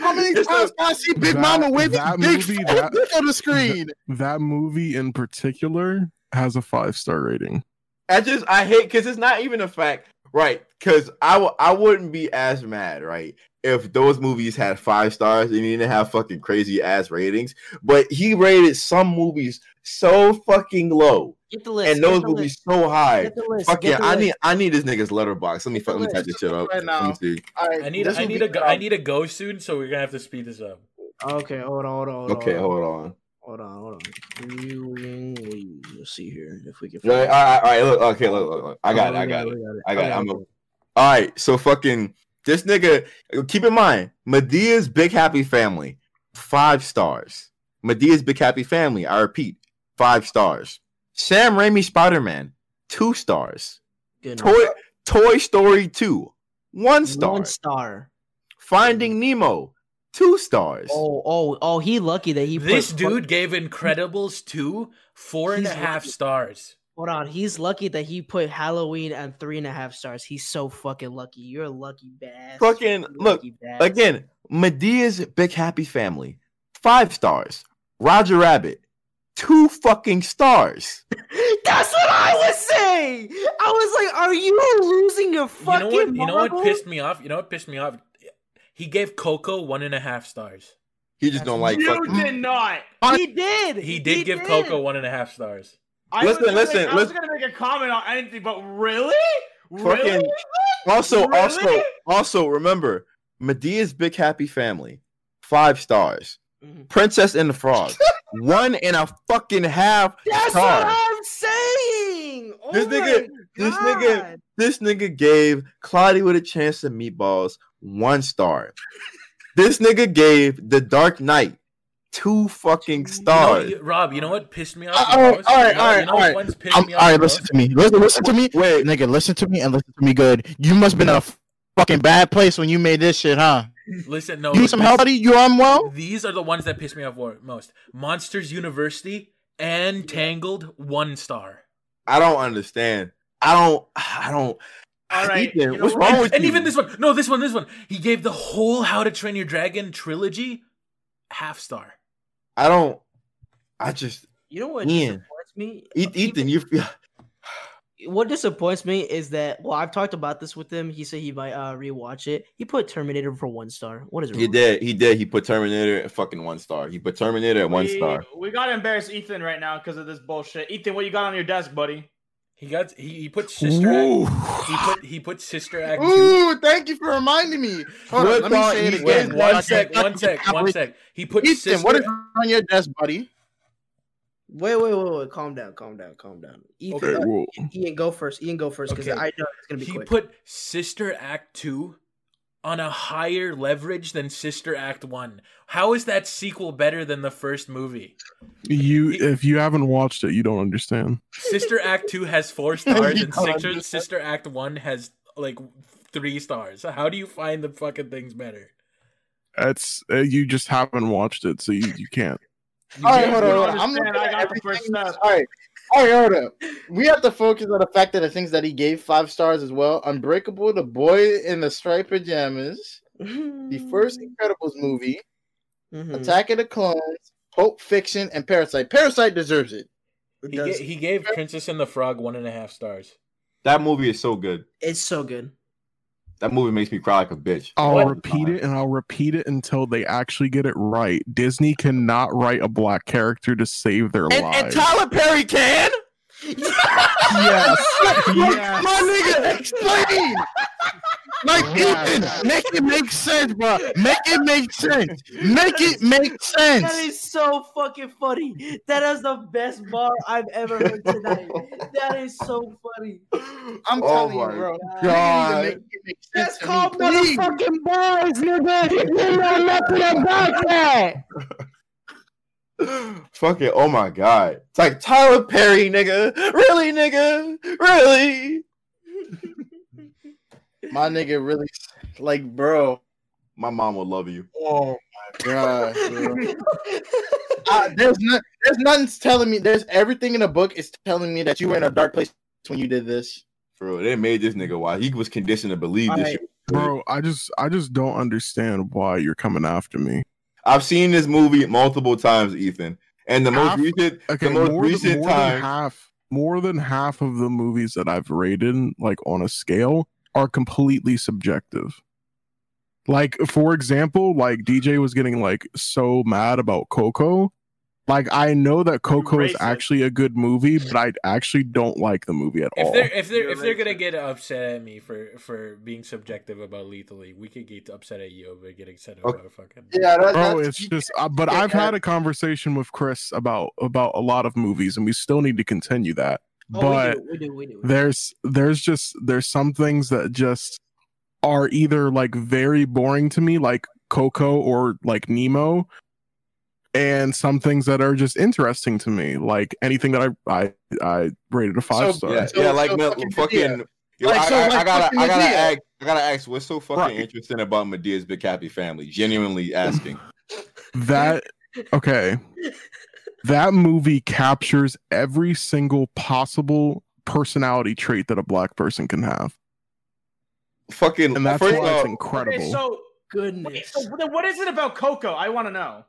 How many It's times a- can I see Big That- Mama with that big movie, that- on the screen? That movie in particular has a five star rating. I just I hate because it's not even a fact, right? Because I w- I wouldn't be as mad, right, if those movies had five stars and you didn't have fucking crazy ass ratings. But he rated some movies so fucking low Get the list. and those will movies list, so high. Get the list. Fuck get yeah, the I list. need I need this nigga's Letterboxd. Let me fuck, let me type this shit up. Right Let me see. All right, I need this I need be to go, I need to go soon, so we're gonna have to speed this up. Okay, hold on, hold on. Hold Okay, on, hold on. hold on, hold on. Viewing lead. Let's see here if we can. Yeah, all right, all right, look, okay, look, look, look. I got Oh, it, I oh, we got it. we got I got it. I'm Okay, a- All right, so fucking this nigga. Keep in mind, Madea's Big Happy Family, five stars. Madea's Big Happy Family, I repeat, five stars. Sam Raimi Spider Man, two stars. good Toy Toy Story two, one star. One star. Finding Nemo, two stars. Oh, oh, oh! He lucky that he. Put this put, dude gave Incredibles two four and a He's half lucky. stars. Hold on, he's lucky that he put Halloween at three and a half stars. He's so fucking lucky. You're a lucky bastard. Fucking- You're look, lucky bastard. Again, Madea's Big Happy Family, five stars. Roger Rabbit, two fucking stars. That's what I was saying. I was like, "Are you losing your fucking?" You fucking know what? You know what pissed me off? You know what pissed me off? He gave Coco one and a half stars. He just don't like you fucking. did not. He did. He did give Coco one and a half stars. I Listen, was gonna listen, make, I was listen. gonna make a comment on anything, but really, Fucking- really, Also, also, Really? also, remember, Madea's Big Happy Family, five stars. Mhm. Princess and the Frog, one and a fucking half That's star. what I'm saying. Oh This nigga- my this nigga- This nigga gave Cloudy with a Chance of Meatballs one star. this nigga gave The Dark Knight two fucking You know, stars. you- Rob, you know what pissed me off? Uh, the all right, most? all right, You know- all right, you know all what right. one's pissed I'm, me off right, listen to me. Listen, listen to me. Wait, Nigga, listen to me and listen to me good. You must have been in a fucking bad place when you made this shit, huh? Listen, no. You need some this- help, buddy? You unwell? These are the ones that piss me off most. Monsters University and Tangled, one star. I don't understand. I don't. I don't. All right, Ethan, you know what's what? wrong with and you? even this one, no, this one, this one. He gave the whole How to Train Your Dragon trilogy half star. I don't. I just. You know what Ian. disappoints me? Ethan, you. What disappoints me is that well, I've talked about this with him. He said he might uh, rewatch it. He put Terminator for one star. What is it? He did. He did. He put Terminator at fucking one star. He put Terminator at one star. We gotta embarrass Ethan right now because of this bullshit. Ethan, what you got on your desk, buddy? He got he, he put Sister Ooh. Act. He put he put Sister Act two. Ooh, thank you for reminding me. Hold on, let me say it again. one Okay. sec, one sec, one sec. He put Ethan, Sister. what is on your desk, buddy? Wait, wait, wait, wait. Calm down, calm down, calm down. Ethan, Okay, well, Ian, go first. Ian, go first because Okay. I know it's gonna be he quick. put Sister Act 2 on a higher leverage than Sister Act 1. How is that sequel better than the first movie? you if you haven't watched it, you don't understand. Sister Act 2 has 4 stars and Sister. Sister Act 1 has like three stars. How do you find the fucking things better? It's uh, you just haven't watched it, so you, you can't. All right, You hold on. don't Hold on. I'm understand, looking I at got the everything. first step. All right. All right, hold up. We have to focus on the fact that the things that he gave five stars as well. Unbreakable, The Boy in the Striped Pajamas, the first Incredibles movie, Mhm. Attack of the Clones, Pulp Fiction, and Parasite. Parasite deserves it. It He, does- ga- he gave Princess and the Frog one and a half stars. That movie is so good. it's so good. That movie makes me cry like a bitch. I'll What? repeat it and I'll repeat it until they actually get it right. Disney cannot write a black character to save their lives. And Tyler Perry can. yes, yes. My nigga, explain. Like Yes. Ethan, make it make sense, bro. Make it make sense. Make it make sense. That is so fucking funny. That is the best bar I've ever heard tonight. that is so funny. I'm Oh telling you, bro. God. Make it make That's called me, motherfucking bars, nigga. You know nothing about that. Fuck it. Oh my god. It's like Tyler Perry, nigga. Really, nigga? Really? My nigga really like, bro. My mom will love you. Oh my god, bro. Uh, there's not, there's nothing telling me. There's everything in the book is telling me that you were in a dark place when you did this. Bro. They made this nigga why He was conditioned to believe this Alright. shit. Bro, I just I just don't understand why you're coming after me. I've seen this movie multiple times, Ethan. And the most recent Okay, the most more, recent more time than half more than half of the movies that I've rated like on a scale are completely subjective. Like for example, like DJ was getting like so mad about Coco. Like I know that Coco is actually a good movie, but I actually don't like the movie at If all. they're if they're You're if they're gonna get upset at me for for being subjective about lethally, we could get upset at you over getting upset Okay. about fucking. Yeah, that, Bro, that's, it's just uh, but I've had a conversation with Chris about about a lot of movies and we still need to continue that. Oh, but we do, we do, we do. there's there's just there's some things that just are either like very boring to me like coco or like nemo and some things that are just interesting to me like anything that i i i rated a five So, star Yeah, So- yeah, like so fucking fucking. Madea. Yo, Like, I, so, I, like I gotta, I gotta ask, I gotta ask, what's so fucking Right. interesting about Madea's Big Happy Family? Genuinely asking. that okay that movie captures every single possible personality trait that a black person can have fucking, and that's first why it's incredible Okay, so, Goodness. so what is it about Coco? I want to know.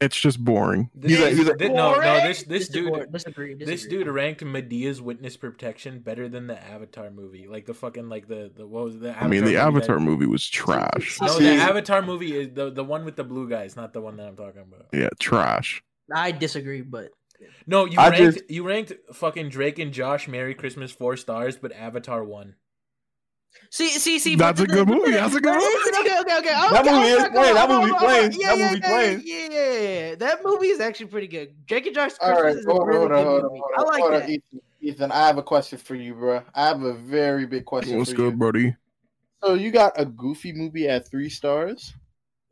it's just boring This, He's a- he's a- thi- no, no, Boring? this this dude, disagree, this dude ranked Madea's Witness Protection better than the Avatar movie. Like the fucking like the the what was it, the Avatar i mean the movie that- avatar movie was trash No, the Avatar movie is the the one with the blue guys, not the one that I'm talking about. yeah trash I disagree, but No, you I ranked just- you ranked fucking Drake and Josh Merry Christmas four stars, but Avatar one. see, see, see. That's a good movie, that's a good movie. listen, Okay, okay, okay. That movie is playing, that movie okay, playing, Yeah, that yeah, movie yeah, playing. Yeah, yeah, yeah. That movie is actually pretty good. Drake and Josh all right. Christmas is a Hold on, really hold good hold movie. hold I on, like hold that. Ethan. Ethan, I have a question for you, bro. I have a very big question what's for good you. buddy So you got a Goofy movie at three stars?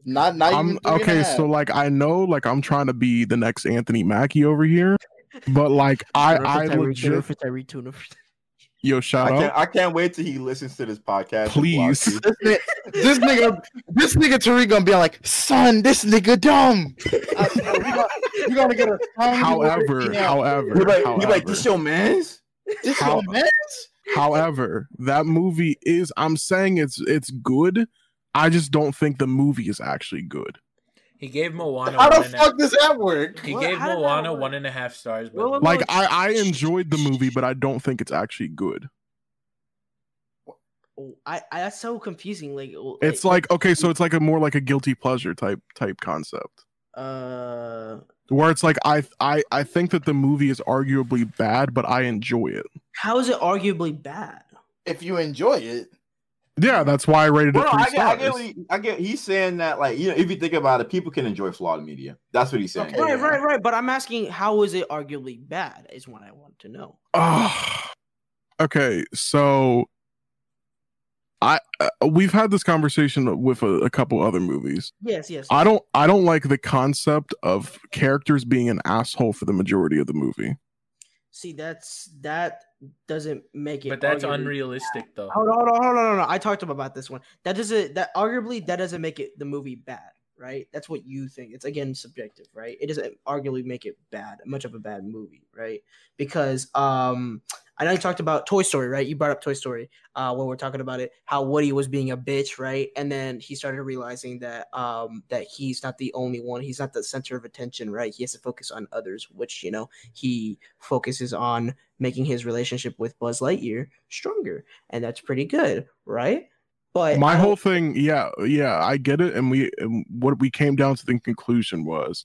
Not not I'm three okay, so like I know like I'm trying to be the next Anthony Mackie over here, but like I I legit for Tyree Tuna. yo I shout can't, out I can't wait till he listens to this podcast. Please. this nigga, this nigga, this nigga Tariq gonna be like, son, this nigga dumb. Uh, I- I- we gonna- we gonna get a however however You're like, however, you're like, this your man's? This how- your man? however that movie is I'm saying it's it's good. I just don't think the movie is actually good. He gave Moana How one the and a- fuck does that work? he What? gave How Moana one and a half stars. But Well, well, Like I I enjoyed the movie, but I don't think it's actually good. Oh, I, I that's so confusing. Like oh, It's like okay, so it's like a more like a guilty pleasure type type concept. uh, Where it's like I I I think that the movie is arguably bad, but I enjoy it. how is it arguably bad? If you enjoy it, Yeah, that's why I rated Well, it no, three I get, I get, what he, I get. He's saying that, like, you know, if you think about it, people can enjoy flawed media. That's what he's saying. Okay. Right, Yeah. right, right. But I'm asking, how is it arguably bad? Is what I want to know. Ah, okay, so I uh, we've had this conversation with a, a couple other movies. Yes, yes. I don't I don't like the concept of characters being an asshole for the majority of the movie. See, that's that doesn't make it. But that's arguably- unrealistic, though. Hold on, hold on, hold on, hold on. I talked about this one. That doesn't. That arguably that doesn't make it the movie bad, right? That's what you think. It's again subjective, right? It doesn't arguably make it bad, much of a bad movie, right? Because um, I know you talked about Toy Story, right? You brought up Toy Story uh, when we're talking about it, how Woody was being a bitch, right? And then he started realizing that um, that he's not the only one. He's not the center of attention, right? He has to focus on others, which you know he focuses on making his relationship with Buzz Lightyear stronger, and that's pretty good, right? But my I whole thing yeah yeah i get it and we and what we came down to the conclusion was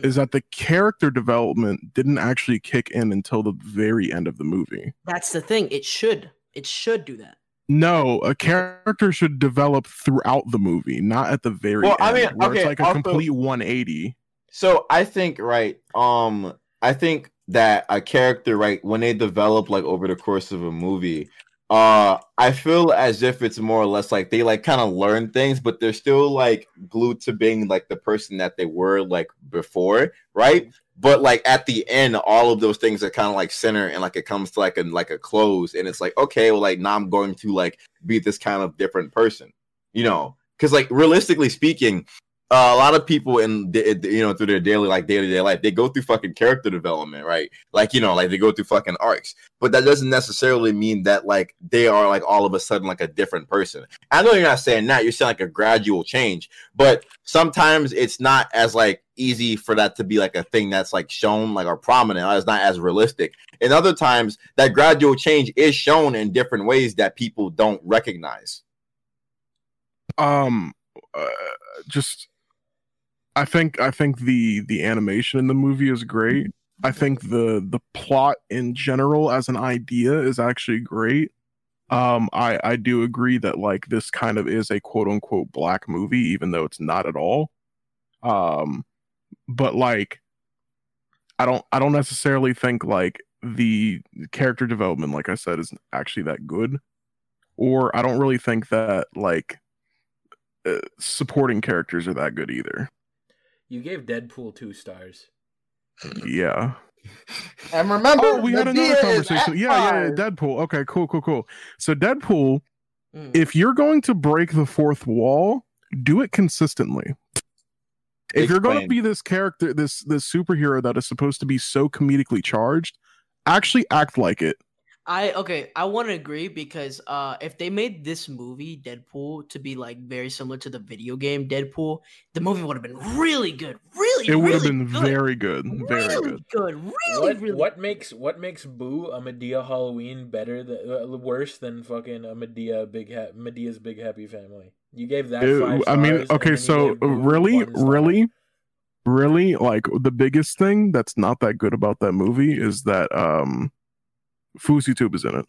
is that the character development didn't actually kick in until the very end of the movie that's the thing. It should. It should do that. no a character should develop throughout the movie not at the very Well, I end, mean, where okay, it's like a also- complete 180 So I think right. Um, I think that a character right when they develop like over the course of a movie, uh, I feel as if it's more or less like they like kind of learn things, but they're still like glued to being like the person that they were like before, right? But like at the end, all of those things are kind of like center and like it comes to like a like a close, and it's like okay, well, like now I'm going to like be this kind of different person, you know? Because like realistically speaking, uh, a lot of people in the, you know through their daily like to day life, they go through fucking character development, right? Like you know, like they go through fucking arcs, but that doesn't necessarily mean that like they are like all of a sudden like a different person. I know you're not saying that; you're saying like a gradual change, but sometimes it's not as like easy for that to be like a thing that's like shown like or prominent. It's not as realistic. And other times, that gradual change is shown in different ways that people don't recognize. um uh, just i think i think the the animation in the movie is great. I think the the plot in general as an idea is actually great. Um i i do agree that like this kind of is a quote unquote black movie even though it's not at all. Um but like i don't i don't necessarily think like the character development like i said is actually that good. Or i don't really think that like uh, supporting characters are that good either. You gave Deadpool two stars. Yeah. And remember, Oh, we had another conversation. Yeah, yeah, yeah. Deadpool. Okay, cool, cool, cool. So Deadpool, Mm. if you're going to break the fourth wall, do it consistently. If you're going to be this character, this this superhero that is supposed to be so comedically charged, actually act like it. I okay, I want to agree because uh if they made this movie Deadpool to be like very similar to the video game Deadpool, the movie would have been really good. Really, It would have really been good. very good, very really good. good. Really, what really what makes what makes Boo a Madea Halloween better than uh, worse than fucking a Madea big ha- Madea's big happy family? You gave that Ew, five I mean, okay, so really, really, really, like the biggest thing that's not that good about that movie is that um, FouseyTube is in it.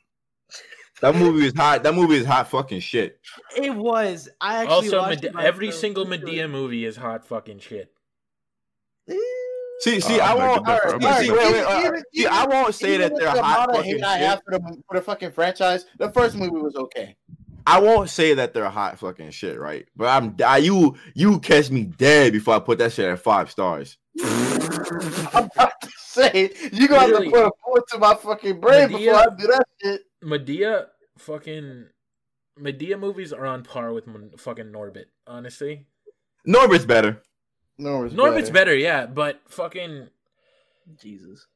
That movie is hot. That movie is hot fucking shit. It was. I actually Also, watched it every myself. single Madea movie is hot fucking shit. See, see, Uh, I I won't. to differ, I see, beg to see, differ. wait, wait, Even- uh, even- I won't say that they're the hot fucking hate I shit. have for the, for the fucking franchise. The first movie was okay. I won't say that they're hot fucking shit, right? But I'm I, you you catch me dead before I put that shit at five stars. I'm about to say you gonna have to put a bullet to my fucking brain Madea- before I do that shit. Madea fucking Madea movies are on par with fucking Norbit. Honestly, Norbit's better. No, it's Norbit's better. better, yeah, but fucking Jesus.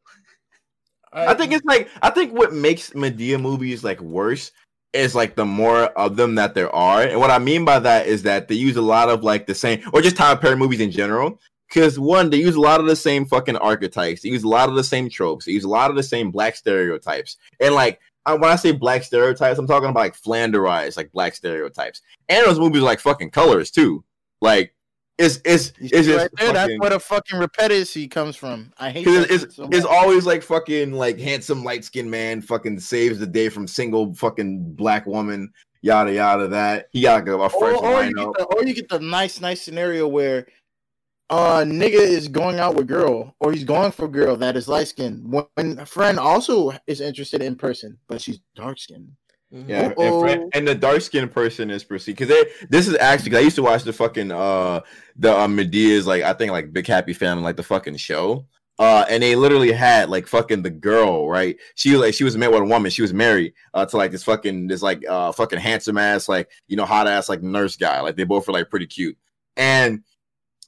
I think it's like I think what makes Madea movies like worse is like the more of them that there are. And what I mean by that is that they use a lot of like the same or just Tyler Perry movies in general. Because one, they use a lot of the same fucking archetypes. They use a lot of the same tropes. They use a lot of the same black stereotypes. And like I, when I say black stereotypes, I'm talking about like Flanderized, like black stereotypes. And those movies are like fucking colors too. Like it's it's it's see just right there, that's where the fucking repetitive comes from. I hate that it's, so it's always like fucking like handsome light skinned man fucking saves the day from single fucking black woman yada yada that he got a or, or, you the, or you get the nice, nice scenario where uh nigga is going out with girl or he's going for girl that is light skinned when a friend also is interested in person, but she's dark skinned. Mhm. Yeah, and, Uh-oh. And the dark skinned person is perceived because this is actually 'cause I used to watch the fucking uh the uh, Madea's like I think like Big Happy Family like the fucking show Uh, and they literally had like fucking the girl, right? She was like she was met with a woman. She was married uh, to like this fucking this like uh fucking handsome ass like you know hot ass like nurse guy. Like they both were like pretty cute. And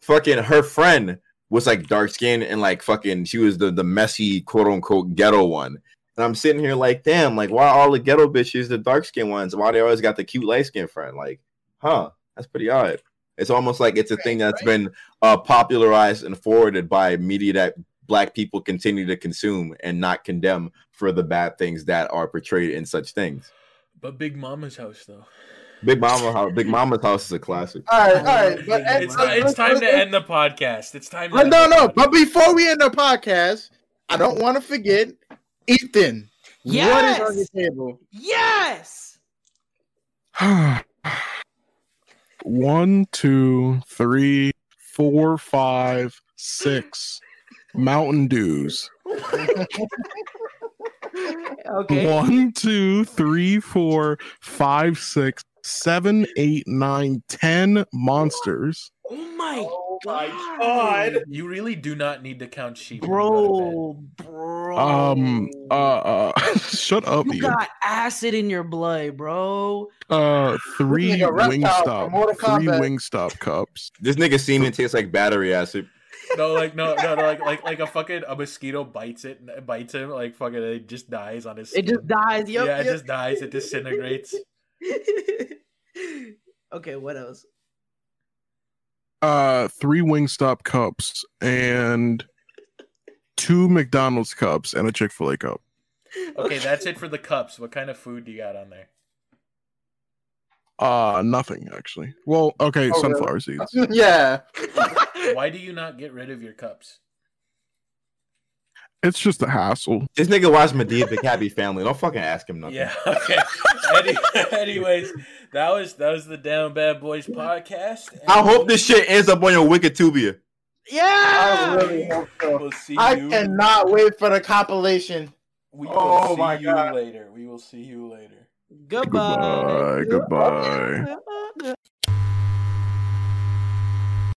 fucking her friend was like dark skinned and like fucking she was the the messy quote unquote ghetto one. And I'm sitting here like, damn, like why all the ghetto bitches the dark skinned ones? Why they always got the cute light skinned friend? Like, huh? That's pretty odd. It's almost like it's a thing that's been uh, popularized and forwarded by media that black people continue to consume and not condemn for the bad things that are portrayed in such things. But Big Mama's house though. Big Mama House, Big Mama's House is a classic. All right, all right. But It's, it's time to end the podcast. It's time to But end no, the no. podcast. But before we end the podcast, I don't want to forget Ethan. Yes. What is on your table? Yes. One, two, three, four, five, six Mountain Dews. Okay. One, two, three, four, five, six, seven, eight, nine, ten monsters. Oh my my god. You really do not need to count sheep. when you go to bed. Bro, bro. Um, uh, uh shut up, you you. got acid in your blood, bro. Uh, three This nigga reptile from Wingstop, three Kombat. Wingstop cups. This nigga semen tastes like battery acid. No, like no, no, no, like like like a fucking a mosquito bites it, bites him, like fucking it just dies on his. It just dies. Yep, yeah, it just dies. It disintegrates. okay, what else? Uh, three Wingstop cups and two McDonald's cups and a Chick Fil A cup. Okay, that's it for the cups. What kind of food do you got on there? Uh, nothing actually. Well, okay, Oh, really? sunflower seeds. yeah. Why do you not get rid of your cups? It's just a hassle. This nigga watched Madea Big Happy Family. Don't fucking ask him nothing. Yeah. Okay. Any, anyways, that was that was the Down Bad Boys podcast. and I hope this shit ends up on your Wikitubia. Yeah. I really hope so. We'll see I you. cannot wait for the compilation. We will Oh see my you God. later. We will see you later. Goodbye. Goodbye. Goodbye. Goodbye.